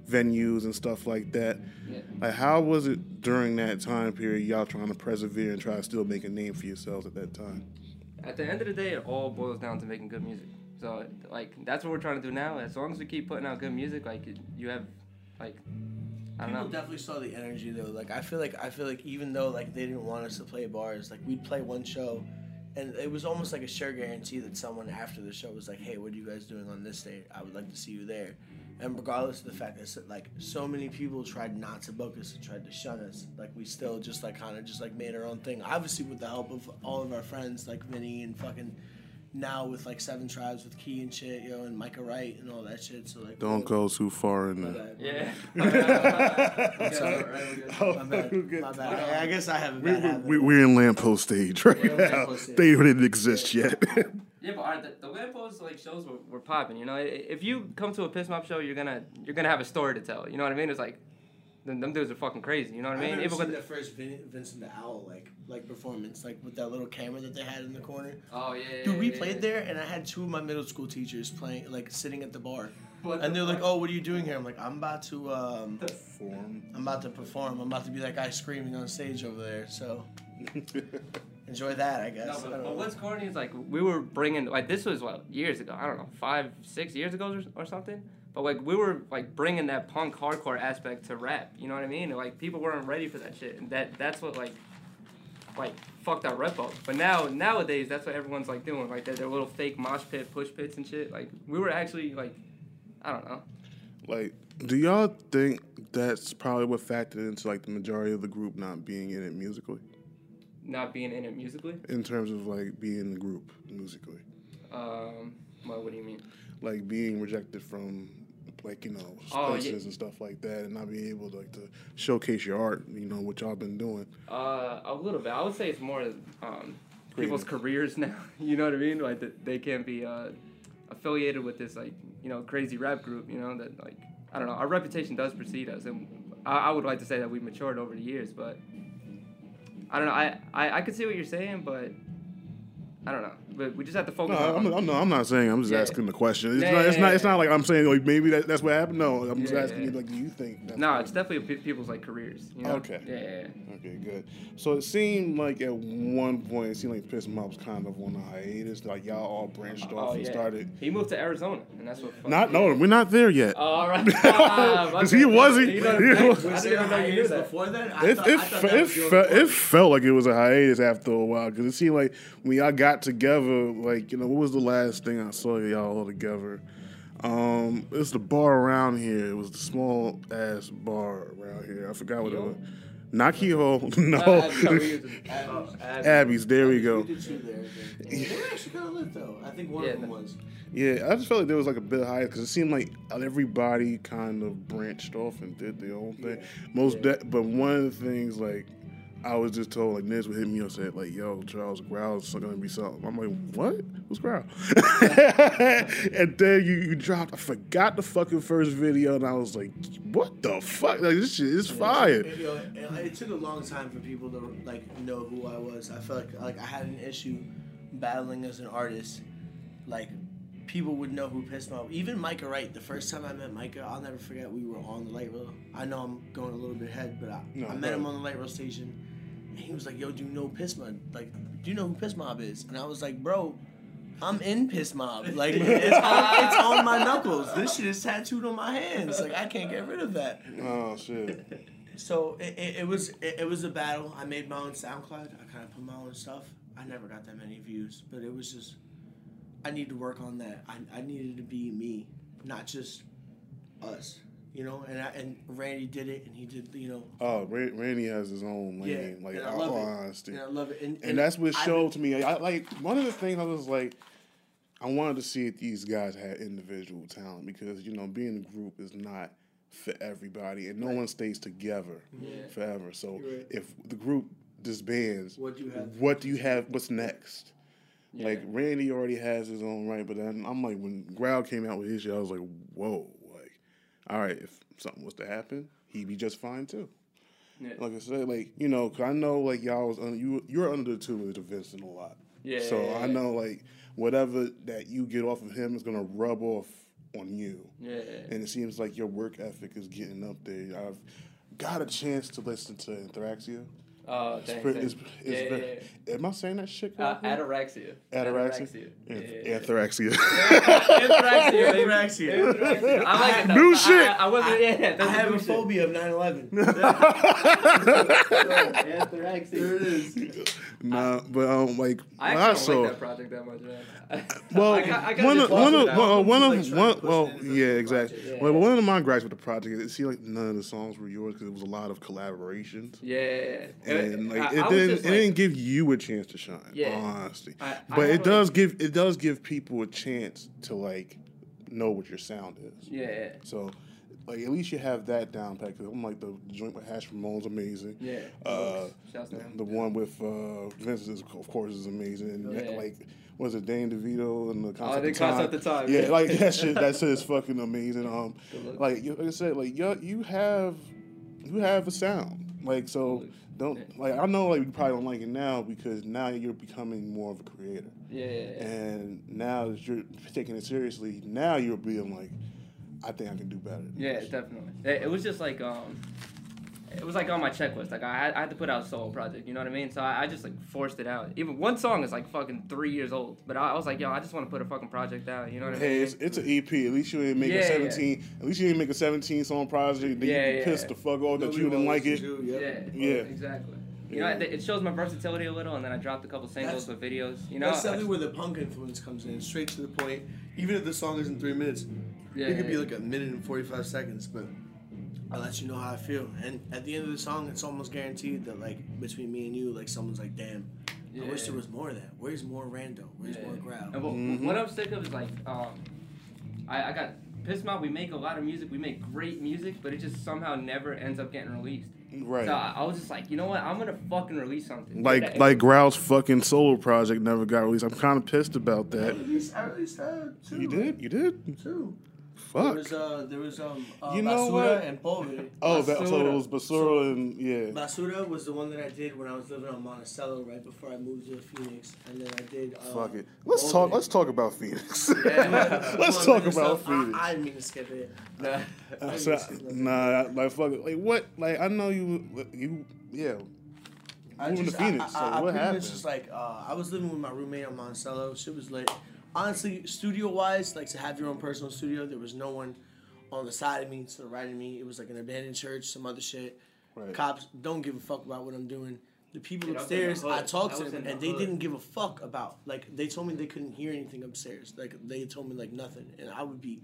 venues and stuff like that. Yeah. Like, how was it during that time period? Y'all trying to persevere and try to still make a name for yourselves at that time. At the end of the day, it all boils down to making good music. So like that's what we're trying to do now. As long as we keep putting out good music, like you have, like, I don't People know. definitely saw the energy though. Like I feel like I feel like even though like they didn't want us to play bars, like we'd play one show, and it was almost like a sure guarantee that someone after the show was like, "Hey, what are you guys doing on this day? I would like to see you there." And regardless of the fact that like so many people tried not to book us and tried to shun us, like we still just like kind of just like made our own thing. Obviously with the help of all of our friends like Vinny and fucking now with like Seven Tribes with Key and shit, yo, and Micah Wright and all that shit. So like Don't go too far in there. Yeah. I'm. My bad. I guess I have a We, bad habit. we, we're in lamppost stage right We're now. They didn't exist yet. Yeah, but our, the, the lamppost like shows were, were popping. You know, if you come to a piss mob show, you're gonna you're gonna have a story to tell. You know what I mean? It's like, them, them dudes are fucking crazy. You know what I I mean? remember Even seeing with that first Vin, Vincent the Owl like like performance, like with that little camera that they had in the corner. Oh yeah. yeah Dude, we yeah, played yeah. there, and I had two of my middle school teachers playing, like sitting at the bar, What and the they're like, "Oh, what are you doing here?" I'm like, "I'm about to um, perform. I'm about to perform. I'm about to be that guy screaming on stage over there." So enjoy that, I guess. No, but, don't but what's corny is like we were bringing like this was what years ago. I don't know, five, six years ago or, or something. But like we were like bringing that punk hardcore aspect to rap. You know what I mean? Like people weren't ready for that shit, and that that's what like like fucked our rep up. But now nowadays that's what everyone's like doing. Like their, their little fake mosh pit, push pits and shit. Like we were actually like I don't know. like, do y'all think that's probably what factored into like the majority of the group not being in it musically? Not being in it musically. In terms of like being in the group musically, Um, well, what do you mean? like being rejected from like you know Oh, yeah. places and stuff like that, and not be able to like to showcase your art. You know what y'all been doing. Uh, a little bit. I would say it's more um, people's careers now. You know what I mean? Like that they can't be uh, affiliated with this like you know crazy rap group. You know that like I don't know. Our reputation does precede us, and I, I would like to say that we've matured over the years. But I don't know. I I, I could see what you're saying, but I don't know. But we just have to No, focus. I'm, I'm, no, I'm not saying. I'm just Yeah. asking the question. It's Yeah, not. yeah, It's not. yeah, It's not like I'm saying like maybe that, that's what happened. No, I'm just Yeah, asking yeah. you like, do you think? That's No, what it's definitely people's like careers. You know? Okay. Yeah, yeah, yeah. Okay, good. So it seemed like at one point, it seemed like Piss Mob was kind of on a hiatus. Like y'all all branched off Oh, and yeah. started. He moved to Arizona, and that's what. fucked Not me. no, we're not there yet. Oh, all right. Ah, my Because he wasn't. You know, he I was- didn't even know you knew that. Before that, It, it, it, fe- it felt like it was a hiatus after a while because it seemed like when y'all got together, like you know, what was the last thing I saw y'all all together? Um, it's the bar around here. It was the small ass bar around here. I forgot what it was. Not Keyhole. No. Uh, no, we Abby's. Abby's. Abby's. There we go. We did two there. I think. They were actually kind of lit though. I think one Yeah, of them was. Yeah, I just felt like there was like a bit higher because it seemed like everybody kind of branched off and did their own thing. Most, de- but one of the things like I was just told like Niz would hit me up said like, "Yo, Charles Growl's gonna be something." I'm like, "What? Who's Growl?" and then you, you dropped. I forgot the fucking first video, and I was like, "What the fuck? Like this shit is fire." It, it, it took a long time for people to like know who I was. I felt like like I had an issue battling as an artist. Like people would know who pissed me off. Even Micah Wright. The first time I met Micah, I'll never forget. We were on the light rail. I know I'm going a little bit ahead, but I, No, I met him on the light rail station, he was like, "Yo, do you know Piss Mob? Like, do you know who Piss Mob is?" And I was like, "Bro." I'm in Piss Mob. Like it's on, it's on my knuckles. This shit is tattooed on my hands. Like I can't get rid of that. Oh shit. So it, it, it was it, it was a battle. I made my own SoundCloud. I kind of put my own stuff. I never got that many views, but it was just I need to work on that. I, I needed to be me, not just us. You know, and I, and Randy did it, and he did. You know, Oh, Randy has his own Yeah, lane. like, and I all love it. honesty. And I love it. And- And, and that's what I- showed to me. I like one of the things I was like, I wanted to see if these guys had individual talent because you know being a group is not for everybody, and no one stays together Yeah. forever. So right. if the group disbands, What do you have? What do you have? What's next? Yeah. Like Randy already has his own right, but then I'm like, when Growl came out with his shit, I was like, whoa, like, all right, if something was to happen, he'd be just fine too. Yeah. Like I said, like you know, 'cause I know like y'all was under, you you're under the tutelage of Vincent a lot. Yeah, So yeah, I know like whatever that you get off of him is gonna rub off on you. Yeah, yeah. And it seems like your work ethic is getting up there. I've got a chance to listen to Anthraxia. Oh, It's thanks, pretty- thanks. it's- Yeah, it's yeah, very- Am I saying that shit Uh, correctly? ataraxia. Ataraxia. Yeah, Anth- yeah, yeah. Anthraxia. Anthraxia. Anthraxia. Anthraxia. I like it. though. New I- shit. I, I wasn't. Yeah, that's I have new a shit. phobia of 9/11. Anthraxia. There it is. nah, but um, like I when I actually don't saw. like that project that much, man. Well, I got- I got one of one of well, one of trying one to well yeah exactly. project, Well, one of my gripes with the project is it seemed like none of the songs were yours because it was a lot of collaborations. Yeah. And like I- it didn't, it like- didn't give you a chance to shine. Yeah. honestly. But it does give it does give people a chance to like know what your sound is. Yeah. So. Like at least you have that down pat. Cause I'm like the joint with Hash Ramone's amazing. Yeah. Uh, Shouts to him. the one with uh, Vince is of course is amazing. And Yeah. like was it Dane DeVito and the Oh, concept the time? Concept of Time, Yeah, like that shit. That shit is fucking amazing. Um, like you- like I said, like you you have you have a sound. Like so, don't like I know like you probably don't like it now because now you're becoming more of a creator. Yeah, yeah, yeah. And now that you're taking it seriously, now you're being like, I think I can do better. Yeah, definitely. It, it was just like um, it was like on my checklist. Like I had, I had to put out a solo project. You know what I mean? So I, I just like forced it out. Even one song is like fucking three years old, but I, I was like, yo, I just want to put a fucking project out. You know what I mean? Hey, it's, it's an EP. At least you didn't make Yeah, a yeah. 17. At least you didn't make a 17 song project. Then Yeah, you yeah. pissed the fuck off that you didn't like wants it. to, yeah, Yeah. exactly. You know, it, it shows my versatility a little, and then I dropped a couple singles That's- with videos. You know, That's I- definitely where the punk influence comes in, straight to the point. Even if the song isn't three minutes, Yeah, it could be yeah. like a minute and forty-five seconds, but I'll let you know how I feel. And at the end of the song, it's almost guaranteed that like between me and you, like someone's like, "Damn, I wish there was more of that. Where's more rando? Where's Yeah. more growl?" And what, Mm-hmm. what I'm sick of is like, um, I, I got pissed off. We make a lot of music. We make great music, but it just somehow never ends up getting released. Right. So I, I was just like, you know what? I'm gonna fucking release something. Like That- like Growl's fucking solo project never got released. I'm kind of pissed about that. I released that too. You did? You did? Two. Fuck. There was uh, there was um, uh, You know Basura what? and Pobre. Oh, that, so it was Basura and yeah. Basura was the one that I did when I was living on Monticello right before I moved to Phoenix, and then I did. Uh, Fuck it. Let's Pobre. talk. Let's talk about Phoenix. Yeah, let's talk about. Phoenix. I, I didn't mean to skip it. I Uh, so, it. nah, like fuck it. Like what? Like I know you. You yeah. I Moving to Phoenix. I, so I, I what happened? just like uh, I was living with my roommate on Monticello. Shit was lit. Honestly, studio wise, like to have your own personal studio, there was no one on the side of me, to the right of me. It was like an abandoned church, some other shit. Right. Cops don't give a fuck about what I'm doing. The people Yeah, that was in the upstairs, I hood. talked That to them, the and they hood. didn't give a fuck about. Like they told me they couldn't hear anything upstairs. Like they told me like nothing, and I would be.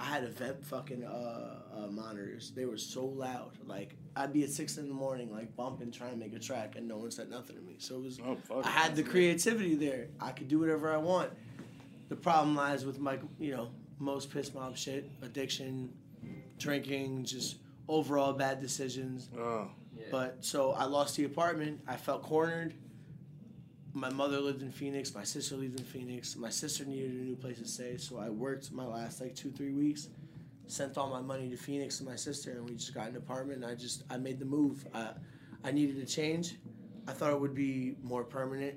I had event fucking uh, uh, monitors. They were so loud. Like I'd be at six in the morning, like bumping, trying to make a track, and no one said nothing to me. So it was. Oh, fuck. I had the creativity there. I could do whatever I want. The problem lies with my, you know, most piss mob shit, addiction, drinking, just overall bad decisions. Oh. But so I lost the apartment. I felt cornered. My mother lived in Phoenix. My sister lived in Phoenix. My sister needed a new place to stay, so I worked my last like two three weeks. Sent all my money to Phoenix to my sister, and we just got an apartment. And I just I made the move. I I needed a change. I thought it would be more permanent,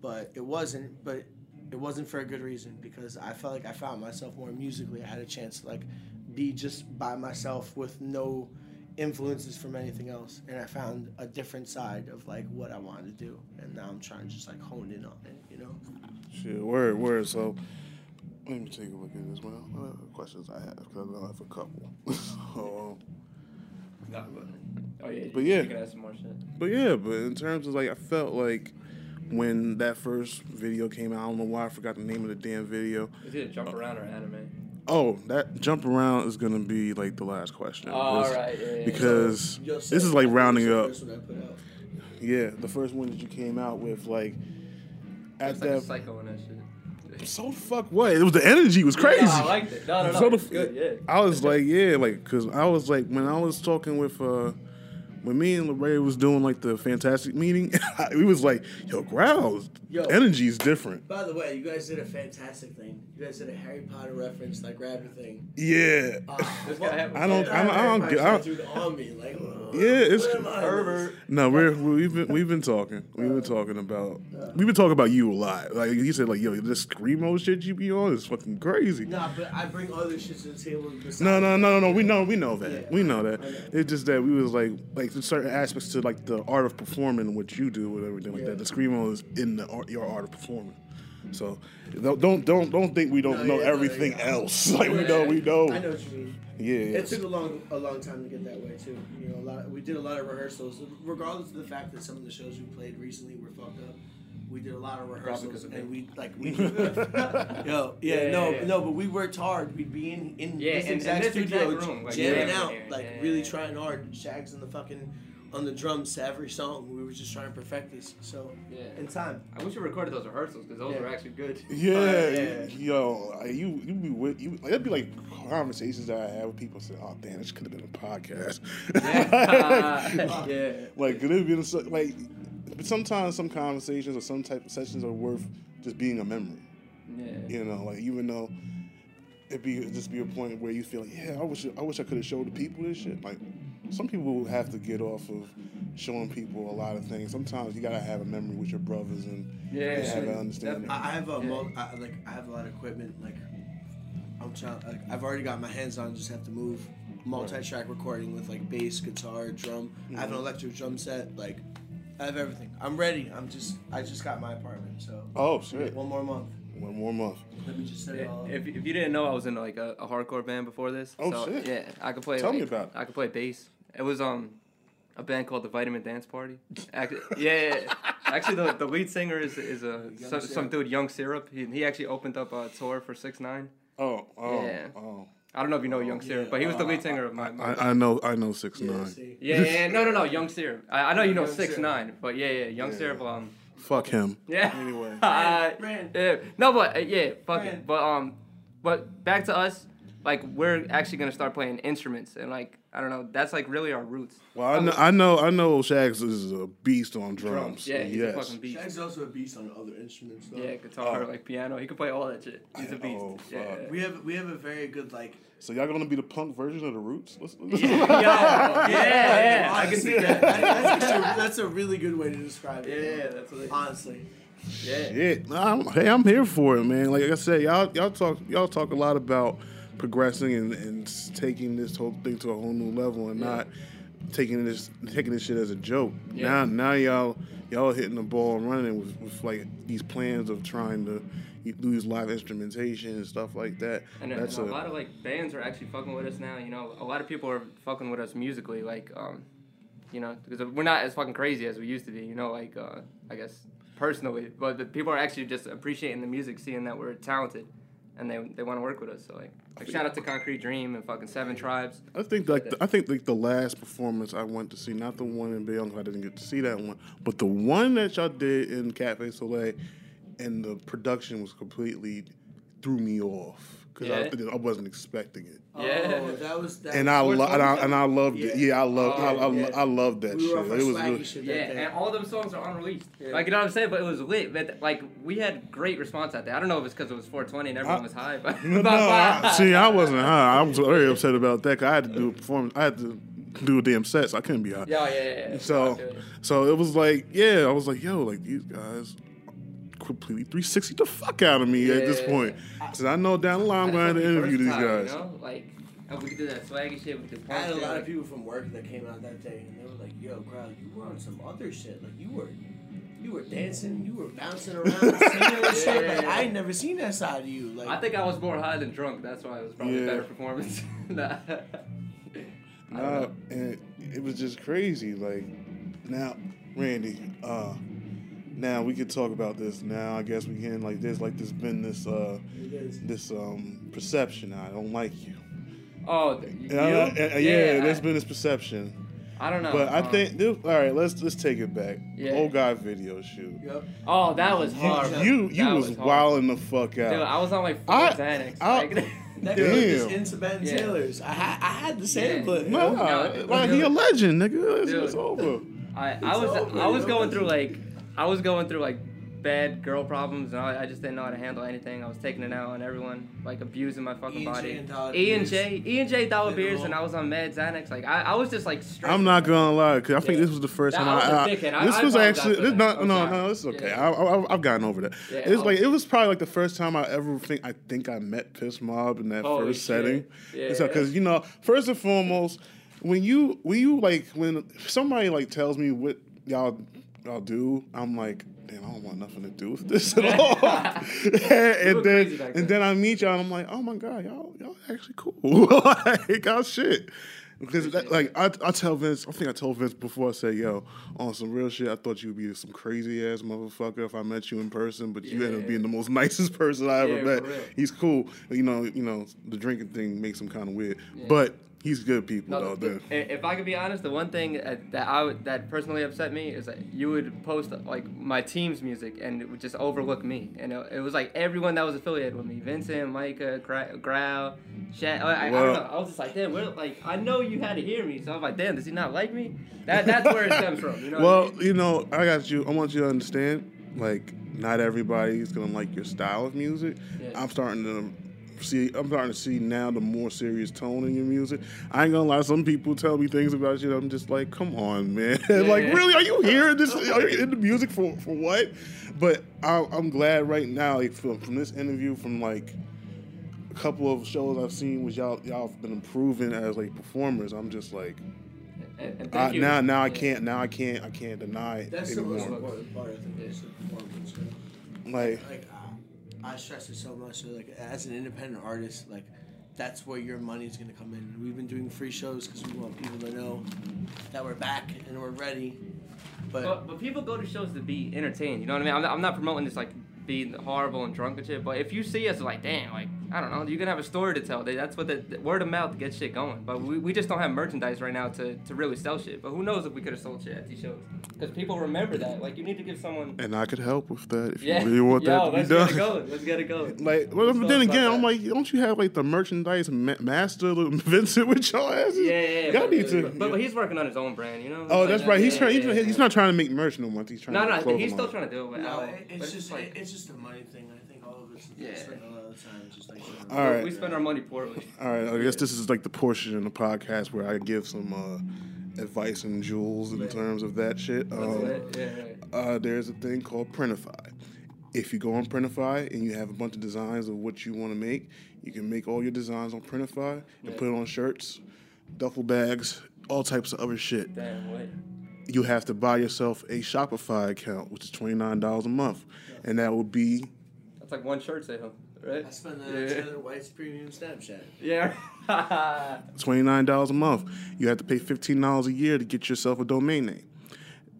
but it wasn't. But it wasn't for a good reason because I felt like I found myself more musically. I had a chance to like be just by myself with no influences from anything else and I found a different side of like what I wanted to do and now I'm trying to just like hone in on it, you know? Shit, word, word. So let me take a look at this. Well, what other questions I have because I know I have a couple. so, um, Nah, but- Oh yeah. But yeah. You can ask some more shit. but yeah, but in terms of like, I felt like when that first video came out, I don't know why I forgot the name of the damn video. Is it jump around or anime? Oh, that jump around is gonna be like the last question. All This- right, yeah, yeah, yeah. Because Yo, this is like rounding up. first one I put out. Yeah, the first one that you came out with, like at It's like a that. psycho and that shit. So fuck what? It was the energy was Yeah, crazy. no, I liked it. No, no, no, So the- it's good, yeah. I was like, yeah, like, cause I was like, when I was talking with, uh when me and Lorraine was doing like the fantastic meeting, we was like, yo, Growls, Yo. energy is different. By the way, you guys did a fantastic thing. You guys did a Harry Potter reference, like rabbit thing. Yeah. Uh, what- guy had- I don't- I don't- I don't Harry get- I Potter don't- on me, like, uh, Yeah, it's what am I? Herbert. no, we're we've been we've been talking. We've been talking about we've been talking about you a lot. Like you said, like yo, this screamo shit you be on is fucking crazy. Nah, but I bring other shit to the table. No, no, no, no, no. We know, we know that. Yeah, we know that. I know. It's just that we was like, like there's certain aspects to like the art of performing, what you do, and everything like Yeah. that. The screamo is in the art, your art of performing. So don't don't don't think we don't No, know yeah, no, everything yeah. else. Like we know, we know. I know what you mean. Yeah, yeah. It took a long, a long time to get that way too. You know, a lot. we did a lot of rehearsals, regardless of the fact that some of the shows we played recently were fucked up. We did a lot of rehearsals, and we like we. yo, yeah, Yeah, no, yeah, yeah. no, but we worked hard. We'd be in in Yeah, this in- in exact this studio, exact room, like, jamming yeah, out, yeah, like yeah, really yeah. trying hard. Shags on the fucking on the drums to every song. We were just trying to perfect this. So Yeah. in time. I wish we recorded those rehearsals because those Yeah. were actually good. Yeah, yeah. yo, I- you you be with you. Like, that'd be like conversations that I have with people. Say, "Oh, damn, this could have been a podcast." Yeah. yeah. Like, could it been so, like? But sometimes some conversations or some type of sessions are worth just being a memory. Yeah. You know, like even though it be just be a point where you feel like, yeah, I wish I wish I could have showed the people this shit. Like some people will have to get off of showing people a lot of things. Sometimes you gotta have a memory with your brothers and Yeah, have sure. an understanding. I I have a Yeah. mul- I, like I have a lot of equipment. Like I'm trying. Like, I've already got my hands on. Just have to move. Multi-track recording with like bass, guitar, drum. I have an Mhm. electric drum set. Like I have everything. I'm ready. I'm just. I just got my apartment. So Oh shit! one more month. One more month. Let me just set it all up. If, if you didn't know, I was in like a, a hardcore band before this. Oh, so, shit. Yeah, I could play. Tell me about it. I could play bass. It was um a band called the Vitamin Dance Party. Actually, yeah, yeah, yeah. actually the, the lead singer is is a some, some dude Young Syrup. He, he actually opened up a tour for Six Nine. Oh, oh, Yeah. oh. I don't know if you know Young Syrup, but he was the lead singer of my. my I, I know, I know six Yeah, nine. see. yeah, yeah, yeah, no, no, no, Young Syrup. I, I know you know Young Six Syrup. Nine, but yeah, yeah, Young Yeah. Syrup. Um, Fuck him. yeah. Anyway. Uh, Brand. yeah. No, but uh, yeah, fuck Brand. it. But um, but back to us. Like we're actually gonna start playing instruments, and like I don't know, that's like really our roots. Well, I know, I know, I know. Shags is a beast on drums. Yeah, he's yes. a fucking beast. Shag's also a beast on other instruments. Though. Yeah, guitar, like piano. He can play all that shit. He's a oh, beast. Oh, yeah. We have we have a very good like. So y'all gonna be the punk version of the Roots? Let's- Yeah, yeah, yeah. I can see that. that- that's, actually- that's a really good way to describe it. Yeah, that's what it- honestly. Yeah. Shit, nah, I'm, hey, I'm here for it, man. Like I said, y'all y'all talk y'all talk a lot about progressing and, and taking this whole thing to a whole new level and not taking this taking this shit as a joke. Yeah. Now now y'all y'all hitting the ball and running with, with like these plans of trying to do these live instrumentation and stuff like that. And, a- That's and a, lot of like bands are actually fucking with us now. You know, a lot of people are fucking with us musically. Like, um, you know, because we're not as fucking crazy as we used to be. You know, like uh, I guess personally, but the people are actually just appreciating the music, seeing that we're talented, and they they want to work with us. So like, like shout out to Concrete Dream and fucking Seven Tribes. I think like the, I think like the last performance I went to see, not the one in Bayonne, 'cause I didn't get to see that one, but the one that y'all did in Cafe Soleil, and the production was completely threw me off because Yeah. I, I wasn't expecting it. Yeah. Oh, that was that. And I, was lo- and I and I loved it. Yeah. Yeah, I loved oh, I, I, Oh, yeah. I loved that We shit. It was swaggy really, shit Yeah, day. and all them songs are unreleased. Yeah. Like you know what I'm saying, but it was lit. But like we had great response out there. I don't know if it's because it was 420 and everyone I- was high, but no, no, I, see, I wasn't high. I was very upset about that. 'cause I had to do a performance. I had to do a damn set, so I couldn't be high. Yeah, yeah, yeah, yeah. So, I feel you. so it was like, yeah, I was like, yo, like these guys completely 360 the fuck out of me at this point. Because I know down the line I'm going to just wanna be interview these versatile, guys. You know? Like, and we could do that swaggy shit with the I had a lot of people from work that came out that day, and they were like, "Yo, crowd, you were on some other shit. Like you were, you were dancing, you were bouncing around, singing and shit. Like, I ain't never seen that side of you. Like I think I was more high than drunk. That's why it was probably a better performance. nah. Nah, and it was just crazy. Like now, Randy, uh, Now we could talk about this. Now I guess we can. Like there's like this been this uh this um perception. I don't like you. Oh, th- you? Yeah, uh, yeah, Yeah, there's I- been this perception. I don't know. But I um, think this, all right. Let's let's take it back. Yeah. Old guy video shoot. Yep. Oh, that was You hard. you, you That was, hard. wilding the fuck out. Dude, I was on like four I- Xanax. I- like, That girl was just Damn. into Ben Yeah. Taylor's. I, ha- I had the sample. Yeah. Nah, No, like he a legend, nigga. It's, Dude. it's over. I, I It's was over, I was know? going through like I was going through like bad girl problems and I, I just didn't know how to handle anything. I was taking it out on everyone, like abusing my fucking E and J body. E and Beers. J, E and J dollar beers, Literal. and I was on mad Xanax. Like I, I was just like. I'm not gonna lie, cause I think Yeah. this was the first Nah, time I was I. a I- dickhead. I- this I was actually this, that. no no sorry. no it's okay. Yeah. I, I, I've gotten over that. Yeah, it's I like it was probably like the first time I ever think I think I met Piss Mob in that Holy first shit. setting. Yeah. It's because you know first and foremost when you when you like when somebody like tells me what y'all y'all do, I'm like. Damn, I don't want nothing to do with this at all. and, then and then. then I meet y'all and I'm like, oh my god, y'all y'all actually cool. like y'all shit. Because that, like I, I tell Vince, I think I told Vince before I said, "Yo, on some real shit, I thought you'd be some crazy ass motherfucker if I met you in person, but you ended up being the most nicest person I ever Yeah, met. He's cool, you know. You know, the drinking thing makes him kind of weird, but he's good people No, though. the- dude. if I could be honest, the one thing that I would, that personally upset me is that you would post like my team's music and it would just overlook me, and it, it was like everyone that was affiliated with me, Vincent, Micah, Growl. I, I, I don't know. I was just like, damn, where, like I know you had to hear me, so I was like, damn, does he not like me? That that's where it stems from. You know. what I well, mean? you know, I got you. I want you to understand, like, not everybody's gonna like your style of music. Yeah. I'm starting to see. I'm starting to see now the more serious tone in your music. I ain't gonna lie. Some people tell me things about you. that I'm just like, come on, man. like, really? Are you here? this? Are you in the music for for what? But I, I'm glad right now, like, from, from this interview, from like a couple of shows I've seen, was y'all y'all have been improving as like performers. I'm just like. And, and I, thank you. now, now I can't. Now I can't. I can't deny it That's the most anymore. important part, I think, is the performance. Like, like I stress it so much. So like as an independent artist, like that's where your money is gonna come in. We've been doing free shows because we want people to know that we're back and we're ready. But, But, but people go to shows to be entertained. You know what I mean? I'm not, I'm not promoting this like being horrible and drunk and shit. But if you see us like, damn, like I don't know, you're gonna have a story to tell. That's what the, the word of mouth gets shit going. But we, we just don't have merchandise right now to, to really sell shit. But who knows if we could have sold shit at these shows? Because people remember that. Like you need to give someone. and I could help with that if Yeah. you really want Yo, that to be let's done. get it going. Let's get it going. Like, well, Let's but then again. I'm like, don't you have like the merchandise ma- master Vincent with your asses? Yeah, yeah, yeah. Y'all but, need to. But, but he's working on his own brand, you know. oh, Like, that's right. He's yeah, trying. He's, yeah, trying- he's not trying to make make merch no more. He's trying No, to no, clothe he's still trying to do it. With no, Al, it's just like, it's just a money thing. I think all of us Yeah. just like a lot of time, just like. All right. we spend our money poorly. All right, I guess this is like the portion in the podcast where I give some uh, advice and jewels in terms of that shit. Um, it. Yeah, yeah. uh, there's a thing called Printify. If you go on Printify and you have a bunch of designs of what you want to make, you can make all your designs on Printify and put it on shirts, duffel bags, all types of other shit. Damn, wait. You have to buy yourself a Shopify account, which is twenty nine dollars a month, and that would be That's like one shirt sale, right? I spend that Yeah. on Taylor White's premium Snapchat. Yeah. twenty nine dollars a month. You have to pay fifteen dollars a year to get yourself a domain name,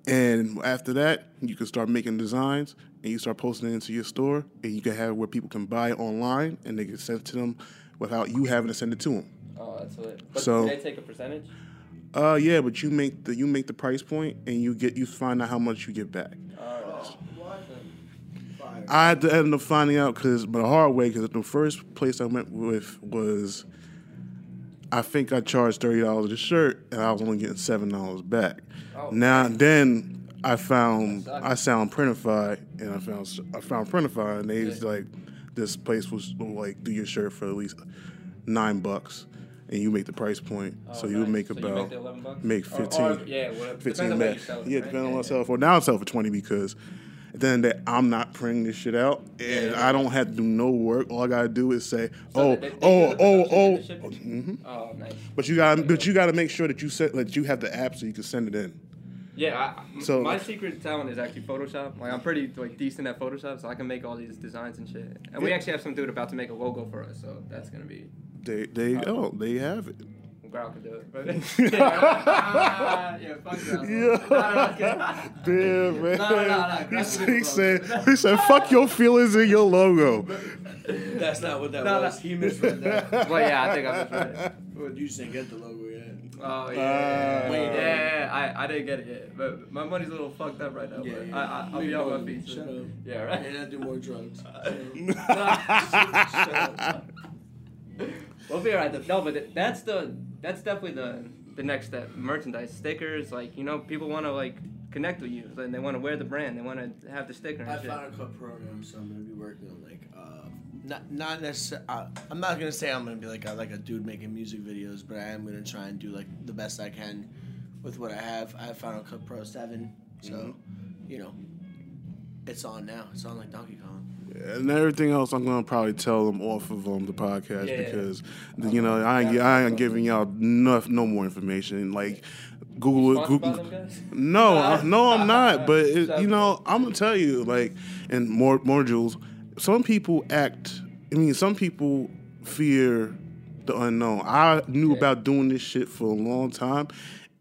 and after that, you can start making designs and you start posting it into your store, and you can have where people can buy it online and they can send it to them without you having to send it to them. oh, that's lit. But So- do they take a percentage? Uh, yeah, but you make the you make the price point and you get you find out how much you get back. I had to end up finding out because, but the hard way, because the first place I went with was, I think I charged thirty dollars a shirt, and I was only getting seven dollars back. Oh, now then, I found I found Printify, and I found I found Printify, and they was like, this place was like do your shirt for at least nine bucks. And you make the price point, oh, so you Oh, nice. make So you about make 11 bucks? make fifteen. or- yeah. Depends 15 on where back. sell it, Yeah, right? depending on Yeah, what I sell it for. Now I sell for twenty because at the end of the day, I'm not printing this shit out, and I don't have to do no work. All I gotta do is say, So oh, they- they oh, oh, oh. the oh, oh. shipping? Mm-hmm. Oh, nice. But you got, to but you got to make sure that you set, that you have the app so you can send it in. Yeah, I, So- my secret talent is actually Photoshop. Like I'm pretty like decent at Photoshop, so I can make all these designs and shit. And we actually have some dude about to make a logo for us, so that's gonna be. They, they, oh, they have it. Growl could do it. But yeah, yeah, fuck Growl. Yeah. No, no, no. Damn, man. No, no, no, he, said, he said, he said, fuck your feelings in your logo. That's not what that No, was. no. He misread that. Well, yeah, I think I misread it. Well, you just didn't get the logo yet. Oh yeah, Ah. Wait, yeah, yeah, yeah, I, I didn't get it yet, but my money's a little fucked up right now. Yeah, but yeah. I, I, I'll Leave be it on my feet. soon. Shut up. Yeah, right. And not do more drugs. We'll be alright. No, but that's the that's definitely the the next step. Merchandise, stickers, like you know, people want to like connect with you, and they want to wear the brand. They want to have the sticker and I shit. found a Cut program, so I'm gonna be working on like, uh, not not necessarily. Uh, I'm not gonna say I'm gonna be like a, like a dude making music videos, but I am gonna try and do like the best I can with what I have. I have Final Cut Pro Seven, so Mhm. you know, it's on now. It's on like Donkey Kong. And everything else, I'm gonna probably tell them off of um, the podcast Yeah. because you know I ain't, I ain't giving y'all enough, no more information. Like Google it. Google. No, I, no, I'm not. But it, you know, I'm gonna tell you, like, and more, more jewels. Some people act. I mean, some people fear the unknown. I knew about doing this shit for a long time,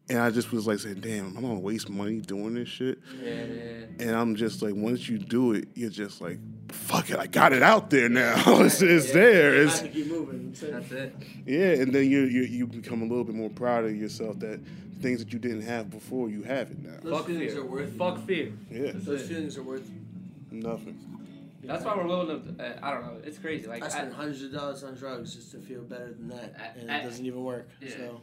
and I just was like saying, "Damn, I'm gonna waste money doing this shit." Yeah, yeah. And I'm just like, once you do it, you're just like, "Fuck it, I got it out there now. it's it's there." It's have keep moving. That's it. That's it. yeah, and then you you you become a little bit more proud of yourself that things that you didn't have before you have it now. Those Fuck feelings fear. are worth it. Fuck fear. Yeah. Those feelings are worth. Nothing. That's why we're willing to. Uh, I don't know. It's crazy. Like I I, spent hundreds of dollars on drugs just to feel better than that, and I- it doesn't even work. Yeah. So.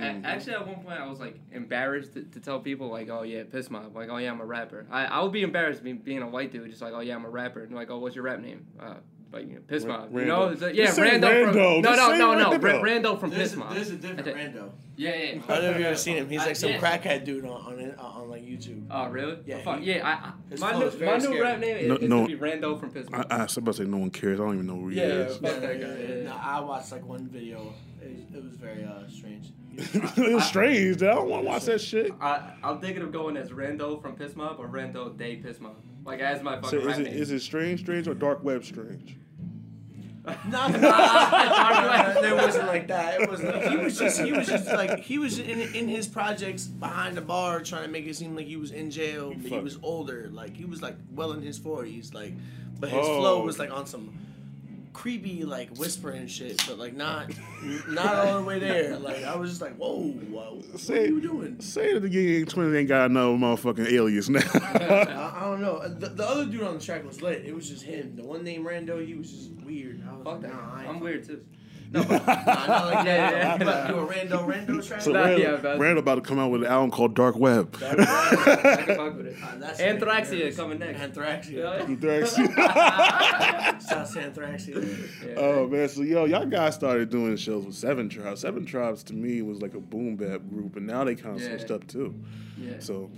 A- Actually, at one point, I was like embarrassed to, to tell people like, "Oh yeah, piss mob." Like, "Oh yeah, I'm a rapper." I, I would be embarrassed being, being a white dude, just like, "Oh yeah, I'm a rapper." And like, "Oh, what's your rap name?" Uh, like you know, piss Ra- mob. You know, Rando. It's like, yeah, say Rando. From, Rando. no, no, no, no, Rando. Rando from There's piss a, mob. there's a different Okay. Rando. Yeah, yeah. I don't know if you've ever seen him. He's I- like some yeah. crackhead dude on on, it- on like YouTube. Oh really? Yeah, Oh, fuck. he- yeah. I, I, his my flow new, is very my new rap name is, No- is no- gonna be Rando from piss I, mob. I was about to say no one cares. I don't even know who he Yeah, is. fuck that guy. yeah. No, I watched like one video. It was, it was very uh, strange. It was strange. dude. I don't want to watch that shit. I, I'm thinking of going as Rando from Piss Mob or Rando Day Piss Mob. Like as my So is it name. is it strange, strange, or dark web strange? No, it wasn't like that. It wasn't. Like, he was just. He was just like he was in in his projects behind the bar, trying to make it seem like he was in jail. But he was older. Like he was like well in his forties. Like, but his Oh. flow was like on some creepy like whispering shit, but like not not all the way there. Like I was just like, whoa, whoa what Say, are you doing? say that the Gang Twins ain't got no motherfucking alias now. I, I don't know. Uh, the, the other dude on the track was lit. It was just him. The one named Rando, he was just weird. I was Fuck like, that. nah, I ain't I'm weird too. Nah, not like that. Yeah, yeah, You about to do a Rando Rando track? so Nah, Randall, yeah, but- Randall about to come out with an album called Dark Web. I can fuck with it. Uh, that's Anthraxia coming next. Anthraxia. Anthraxia. Shouts to Anthraxia. Oh man, so yo, y'all guys started doing shows with Seven Tribes. Seven Tribes to me was like a boom bap group, and now they kind of Yeah. switched up too. Yeah. So,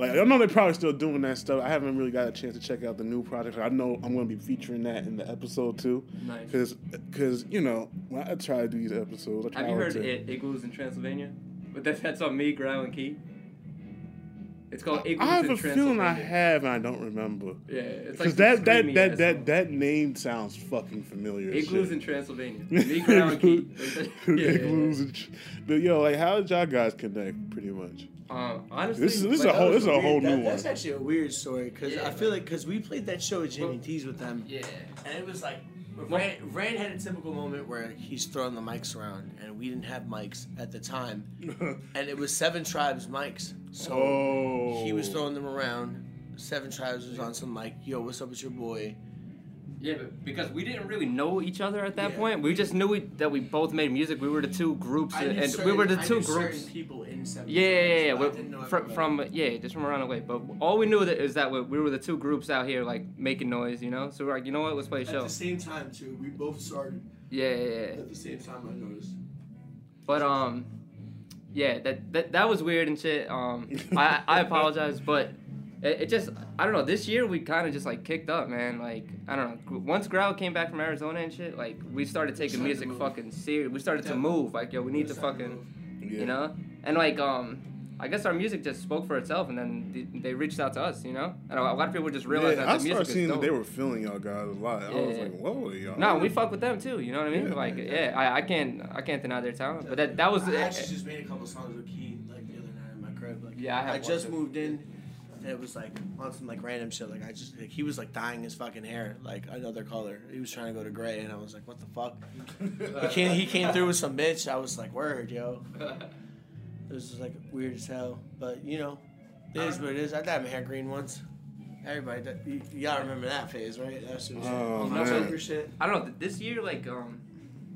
like, I know they're probably still doing that stuff. I haven't really got a chance to check out the new project. I know I'm going to be featuring that in the episode too. Nice. Because, because you know, when I try to do these episodes, I try Have you heard to. I- Igloos in Transylvania? But that, that's on me, Growl, and Key. It's called Igloos I have in a feeling I have, and I don't remember. Yeah, it's because like that that that that, song. that name sounds fucking familiar. Igloos in Transylvania. Me, Growl, and Key. Yeah, yeah, yeah. Igloos tr- But yo, like, how did y'all guys connect? Pretty much. Um, honestly, This is this is a whole that this is was a whole That- new one. That's actually a weird story because Yeah, I feel like because we played that show at Jimmy T's with them. Yeah. And it was like Rand, Rand had a typical moment where he's throwing the mics around, and we didn't have mics at the time, and it was Seven Tribes mics. So Oh. he was throwing them around. Seven Tribes was on some mic. Yo, what's up with your boy? Yeah, but because we didn't really know each other at that Yeah. point, we just knew we, that we both made music. We were the two groups, and we were the two groups. people in Seven Yeah, yeah, yeah. yeah. I didn't know from, from yeah, just from around the way. But all we knew that is that we, we were the two groups out here like making noise, you know. So we're like, you know what? Let's play a show. At the same time too, we both started. Yeah, yeah, yeah. At the same time, I noticed. But um, yeah, that that, that was weird and shit. Um, I I apologize, but it, it just I don't know. This year we kind of just like kicked up, man. Like I don't know. Once Growl came back from Arizona and shit, like we started taking started music fucking serious. We started to move. Like yo, we need We to started to fucking, Yeah. you know. And like um, I guess our music just spoke for itself, and then they, they reached out to us, you know. And a lot of people just realized yeah, that I the music I started seeing that they were feeling y'all guys a lot. I was like, whoa, y'all. No, we fuck with them too. You know what I mean? Yeah. like, yeah, I, I can't I can't deny their talent. But that that was I actually just made a couple songs with Key like the other night in my crib. Like, Yeah, I have I just moved in. And it was like on some like random shit. Like I just like he was like dyeing his fucking hair like another color. He was trying to go to gray, and I was like, what the fuck? he came he came through with some bitch. I was like, word, yo. It was just like weird as hell, but you know, it is what it is. I dyed my hair green once. Everybody, that, y- y'all remember that phase, right? That shit was Oh, man. Joker shit. I don't know. This year, like, um,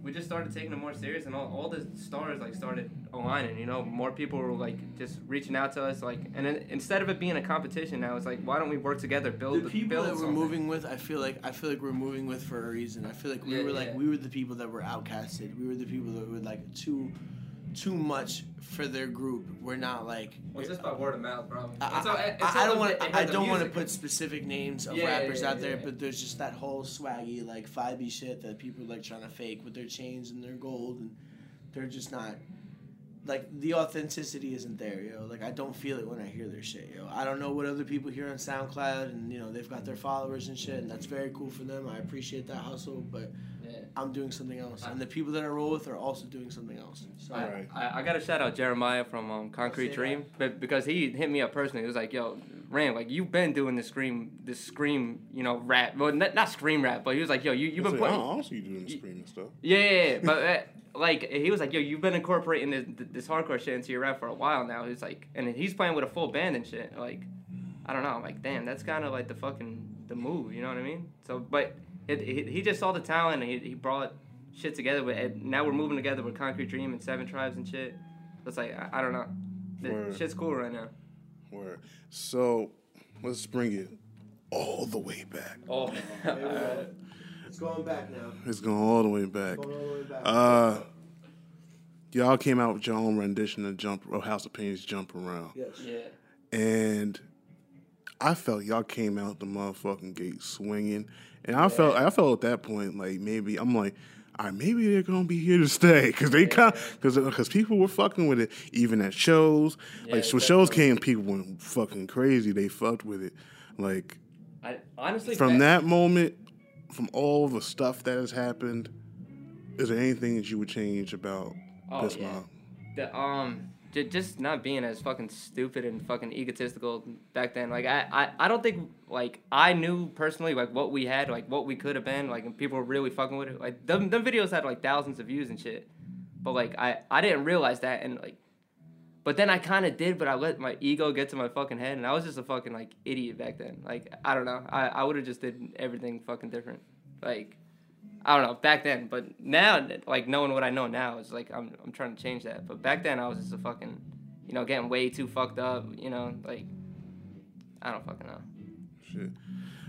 we just started taking it more serious, and all, all the stars like started aligning. You know, more people were like just reaching out to us, like, and then instead of it being a competition, now it's like, why don't we work together, build the people build that we're something? moving with, I feel like I feel like we're moving with for a reason. I feel like we Yeah, were like yeah. we were the people that were outcasted. We were the people that were like too too much for their group. We're not like. Well, it's just by word of mouth, bro. I, I- I- I don't want to. I don't want to put specific names of Yeah, yeah, rappers yeah, out there, yeah. but there's just that whole swaggy like vibey shit that people are, like trying to fake with their chains and their gold, and they're just not. Like the authenticity isn't there, yo. Like I don't feel it when I hear their shit, yo. I don't know what other people hear on SoundCloud, and you know they've got their followers and shit, and that's very cool for them. I appreciate that hustle, but I'm doing something else, and the people that I roll with are also doing something else. So I, I, I got to shout out Jeremiah from um, Concrete Dream, but because he hit me up personally, he was like, "Yo, Ram, like you've been doing this scream, this scream, you know, rap. Well, not, not scream rap, but he was like, "Yo, you you've been I putting, also you doing the scream and stuff. yeah, yeah, yeah. but uh, like he was like, "Yo, you've been incorporating this this hardcore shit into your rap for a while now." He's like, and he's playing with a full band and shit. Like, I don't know. I'm like, damn, that's kind of like the fucking the move. You know what I mean? So, but it, it, he just saw the talent and he, he brought shit together. With and now we're moving together with Concrete Dream and Seven Tribes and shit. It's like I, I don't know. The Word. shit's cool right now. Word. So let's bring it all the way back. Oh, it's going back now. It's going all the way back. Going all the way back. Uh, y'all came out with your own rendition of Jump or House of Pain's Jump Around. Yes. Yeah. And I felt y'all came out the motherfucking gate swinging. And I felt I felt at that point like maybe I'm like, all right, maybe they're gonna be here to stay because they kind because because people were fucking with it even at shows. Yeah, like when shows came, people went fucking crazy. They fucked with it. Like I honestly from back- that moment, from all the stuff that has happened, is there anything that you would change about Oh, this yeah. mob? The, um, just not being as fucking stupid and fucking egotistical back then. Like I, I, I don't think like I knew personally like what we had, like what we could have been. Like and people were really fucking with it. Like them, them videos had like thousands of views and shit. But like I, I didn't realize that and like. But then I kind of did, but I let my ego get to my fucking head, and I was just a fucking like idiot back then. Like I don't know, I, I would have just did everything fucking different. Like I don't know back then, but now like knowing what I know now is like I'm I'm trying to change that. But back then I was just a fucking, you know, getting way too fucked up. You know, like I don't fucking know. Shit.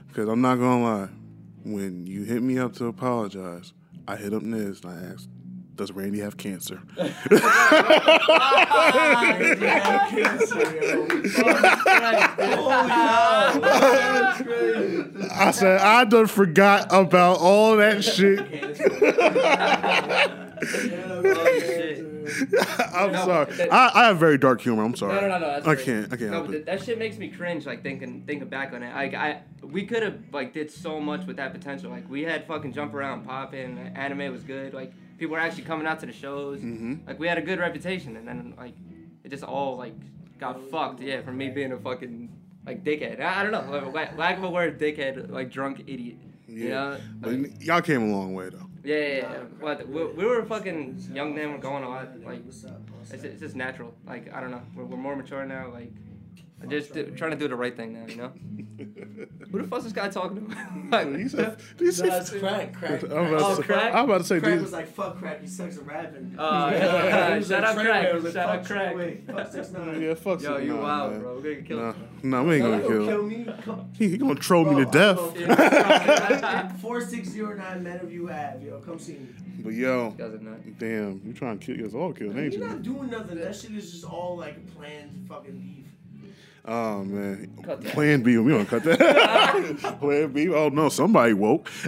Because I'm not gonna lie, when you hit me up to apologize, I hit up Niz and I asked, "Does Randy have cancer?" I said, I done forgot about all that shit. I'm No, sorry. that- I, I have very dark humor. I'm sorry. No, no, no, no. That's I great. can't. I can't No, help it. that shit makes me cringe. Like thinking, thinking back on it. Like I, we could have like did so much with that potential. Like we had fucking jump around, popping. Anime was good. Like people were actually coming out to the shows. Mhm. Like we had a good reputation, and then like it just all like got fucked. Yeah, from me being a fucking like dickhead. I, I don't know. Like, lack- of a word, dickhead. Like drunk idiot. You know? But y'all came a long way though. Yeah, yeah, yeah. But we, we were fucking young then. We're going a lot. Like, it's, it's just natural. Like, I don't know. We're, we're more mature now. Like, I just do, trying to do the right thing now. You know. Who the fuck's this guy talking to? like, He said- he said- No, it's crack, crack. I'm about to oh, say- crack. I'm about to say, Crack dude- was like, "Fuck crack, he sucks at rapping." Oh, yeah. He was Shout like, out Crack. Was like, Shout out "Fuck Trey Crack." Way, Fuck six nine. Yeah, fuck Yo, you wild, man. bro. We're gonna get killed. No, no, we ain't gonna kill. gonna kill me? Come- He, he gonna troll me to Bro, death. Four six zero nine men of you have, yo. Come see me. but yo, Guys are nuts. damn, you trying to kill us all killed, ain't You're not doing nothing. That shit is just all like planned fucking beef. Oh man, Plan B. We don't cut that. Plan B. Oh no, somebody woke.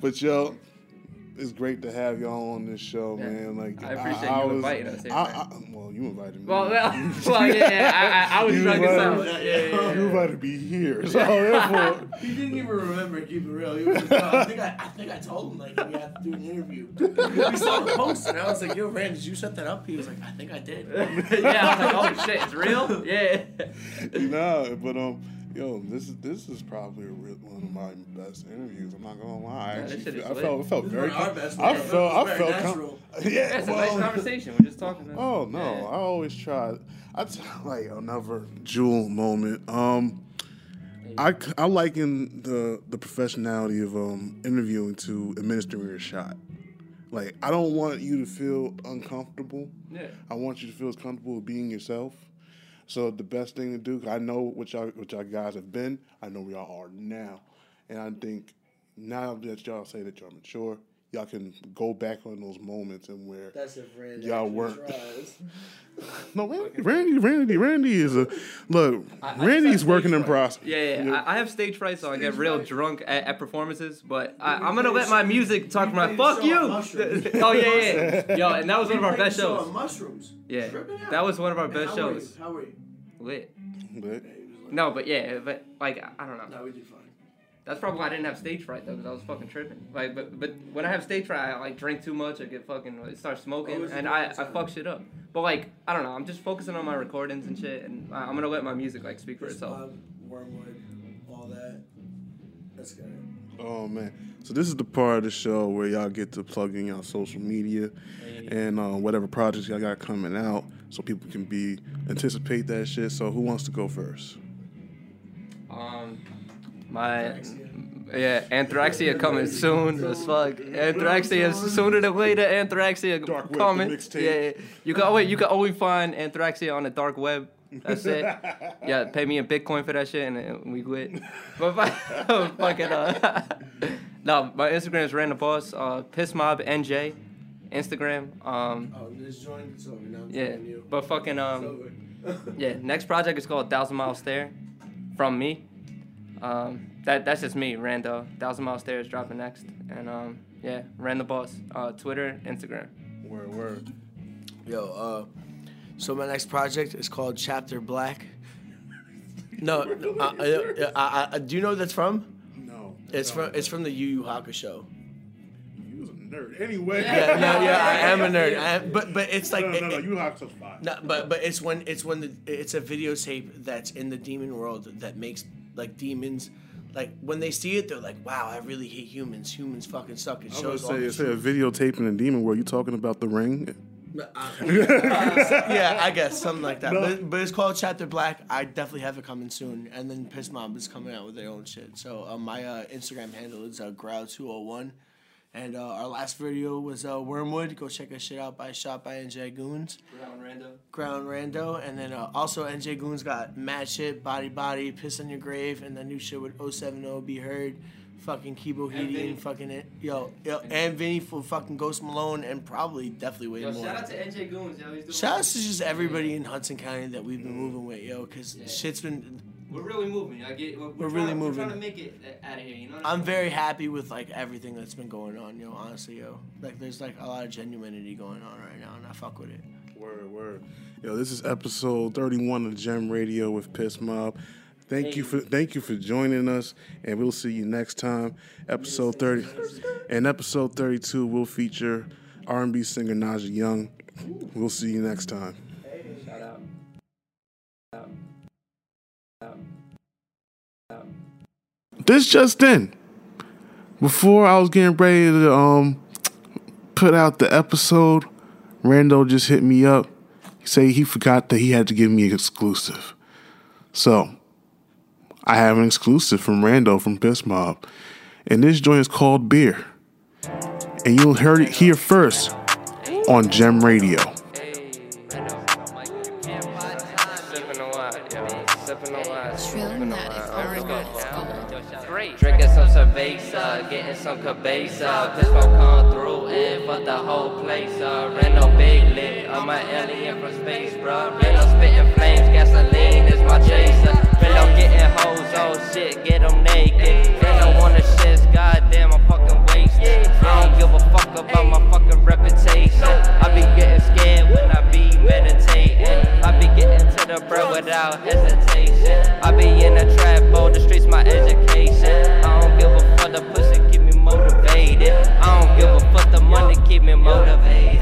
but yo, it's great to have y'all on this show, man. Like I appreciate you was- inviting us here, I. I, well, you invited me. Well, well, well, yeah, yeah, I- I- I was You drunk as invited- hell. Yeah, yeah, yeah. You invited me here, so therefore. He didn't even remember. Keep it real. He was like, "Oh, I think I, I think I told him like we had to do an interview. we saw the post, and I was like, "Yo, Rand, did you set that up?" He was like, "I think I did." yeah, I was like, "Oh shit, it's real." Yeah. no, but um, yo, this is this is probably a real, one of my best interviews. I'm not gonna lie. I, Yeah, this actually shit is I felt I felt This very. com- best I felt I felt com- yeah. It's a nice conversation. We're just talking. Oh no, Yeah. I always try. I t- like another jewel moment. Um, I I liken the the professionality of um interviewing to administering a shot. Like I don't want you to feel uncomfortable. Yeah. I want you to feel as comfortable with being yourself. So the best thing to do, I know what y'all what y'all guys have been. I know where y'all are now, and I think now that y'all say that y'all mature, y'all can go back on those moments and where That's if Rand y'all weren't. No, Randy, Randy, Randy, Randy is a look. I- I Randy's just working stage in fright. process. Yeah, yeah. I, I have stage fright, so I get real drunk at, at performances. But I, I'm gonna let my music talk for my. Fuck you. oh yeah, yeah. Yo, and that was one of our best shows. mushrooms. Yeah, that was one of our And best how were you? shows. How were you? Lit. But No, but yeah, but like I don't know. No, we did fine. That's probably why I didn't have stage fright though, because I was fucking tripping. Like, but but when I have stage fright, I like drink too much, I get fucking like, start smoking, and I, I fuck shit up. But like I don't know, I'm just focusing on my recordings and shit, and I, I'm gonna let my music like speak for Chris itself. Bob, Wormwood, all that. That's good. Oh man! So this is the part of the show where y'all get to plug in y'all social media and uh, whatever projects y'all got coming out, so people can be anticipate that shit. So who wants to go first? My yeah, Anthraxia coming soon as fuck. Anthraxia is sooner than later. Anthraxia Dark coming. mixtape. Yeah, yeah, you can always you can always find Anthraxia on the dark web. That's it. yeah, pay me in Bitcoin for that shit, and we lit. But fuck- it. uh, no, my Instagram is random boss. Uh, Piss Mob NJ, Instagram. Um, Oh, this joint is over now. Yeah, you. but fucking It's um, yeah. Next project is called Thousand Mile Stare, from me. Um, that that's just me, Rando. Thousand Mile Stairs dropping next, and um, yeah, Random Boss. Uh, Twitter, Instagram. Word, word. Yo, uh, so my next project is called Chapter Black. No, no, uh, uh, uh, uh, do you know what that's from? No. It's from it's from the Yu Yu Hakusho. You was a nerd anyway. Yeah, no, yeah, I am a nerd. I am, but but it's like no, no, no, it- you have such fire. No, but but it's when it's when the it's a videotape that's in the demon world that makes like demons like when they see it they're like wow I really hate humans humans fucking suck it I was shows all gonna the say, say a truth. videotape in a demon. Were you talking about the ring? yeah I guess something like that No. but, but it's called Chapter Black I definitely have it coming soon and then Piss Mob is coming out with their own shit so uh, my uh, Instagram handle is uh, growl201 and uh, our last video was uh, Wormwood go check our shit out by Shot by NJ Goons Ground Rando. Ground Rando, and then uh, also NJ Goons got Mad Shit, Body Body, Piss on Your Grave, and the new shit with 070 Be Heard, fucking Kibo. Hedian, fucking it, yo, yo, and Vinny for fucking Ghost Malone, and probably definitely way Yo, more. shout out to NJ Goons. Yo, he's doing Shout out to just everybody in Hudson County that we've been moving with, yo, because shit's been. We're really moving. I get. We're, We're trying- really We're moving. trying to make it out of here. You know. What I'm very happy with like everything that's been going on, yo. Honestly, yo, like there's like a lot of genuinity going on right now, and I fuck with it. Word, word. Yo, this is episode 31 of Gem Radio with Piss Mob. Thank you for thank you for joining us, and we'll see you next time. Episode 30, and episode 32 will feature R&B singer Naja Young. We'll see you next time. Hey, Shout out. Out. Out. This just in. Before I was getting ready to um put out the episode, Rando just hit me up. He said he forgot that he had to give me an exclusive. So I have an exclusive from Rando from Piss Mob. And this joint is called Beer. And you'll hear it here first on Gem Radio. getting some cabeza. Pistol come through and fuck the whole place up. no big lit, I'm an alien from space, bruh. Reno spitting flames, gasoline is my chaser. Reno getting hoes, oh shit, get them naked. Reno wanna shit, goddamn, I'm fucking wasted. I don't give a fuck about my fucking reputation. I be getting scared when I be meditating. I be getting to the bread without hesitation. I be in a trap, oh, the streets my education. I'm give a fuck, the pussy keep me motivated. I don't give a fuck, the money keep me motivated.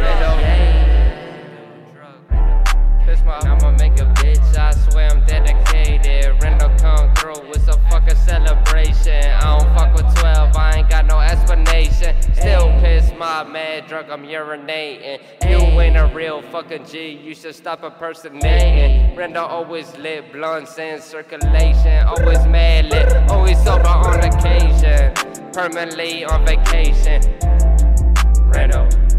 Piss my, I'ma make a bitch, I swear I'm dedicated. Rando come through, it's a fucking celebration. I don't fuck with 12, I ain't got no explanation. Still piss my mad drunk, I'm urinating. You ain't a real fucking G, you should stop impersonating. Rando always lit, blunts in circulation. Always mad lit, always sober on occasion. Permanently on vacation. Reno.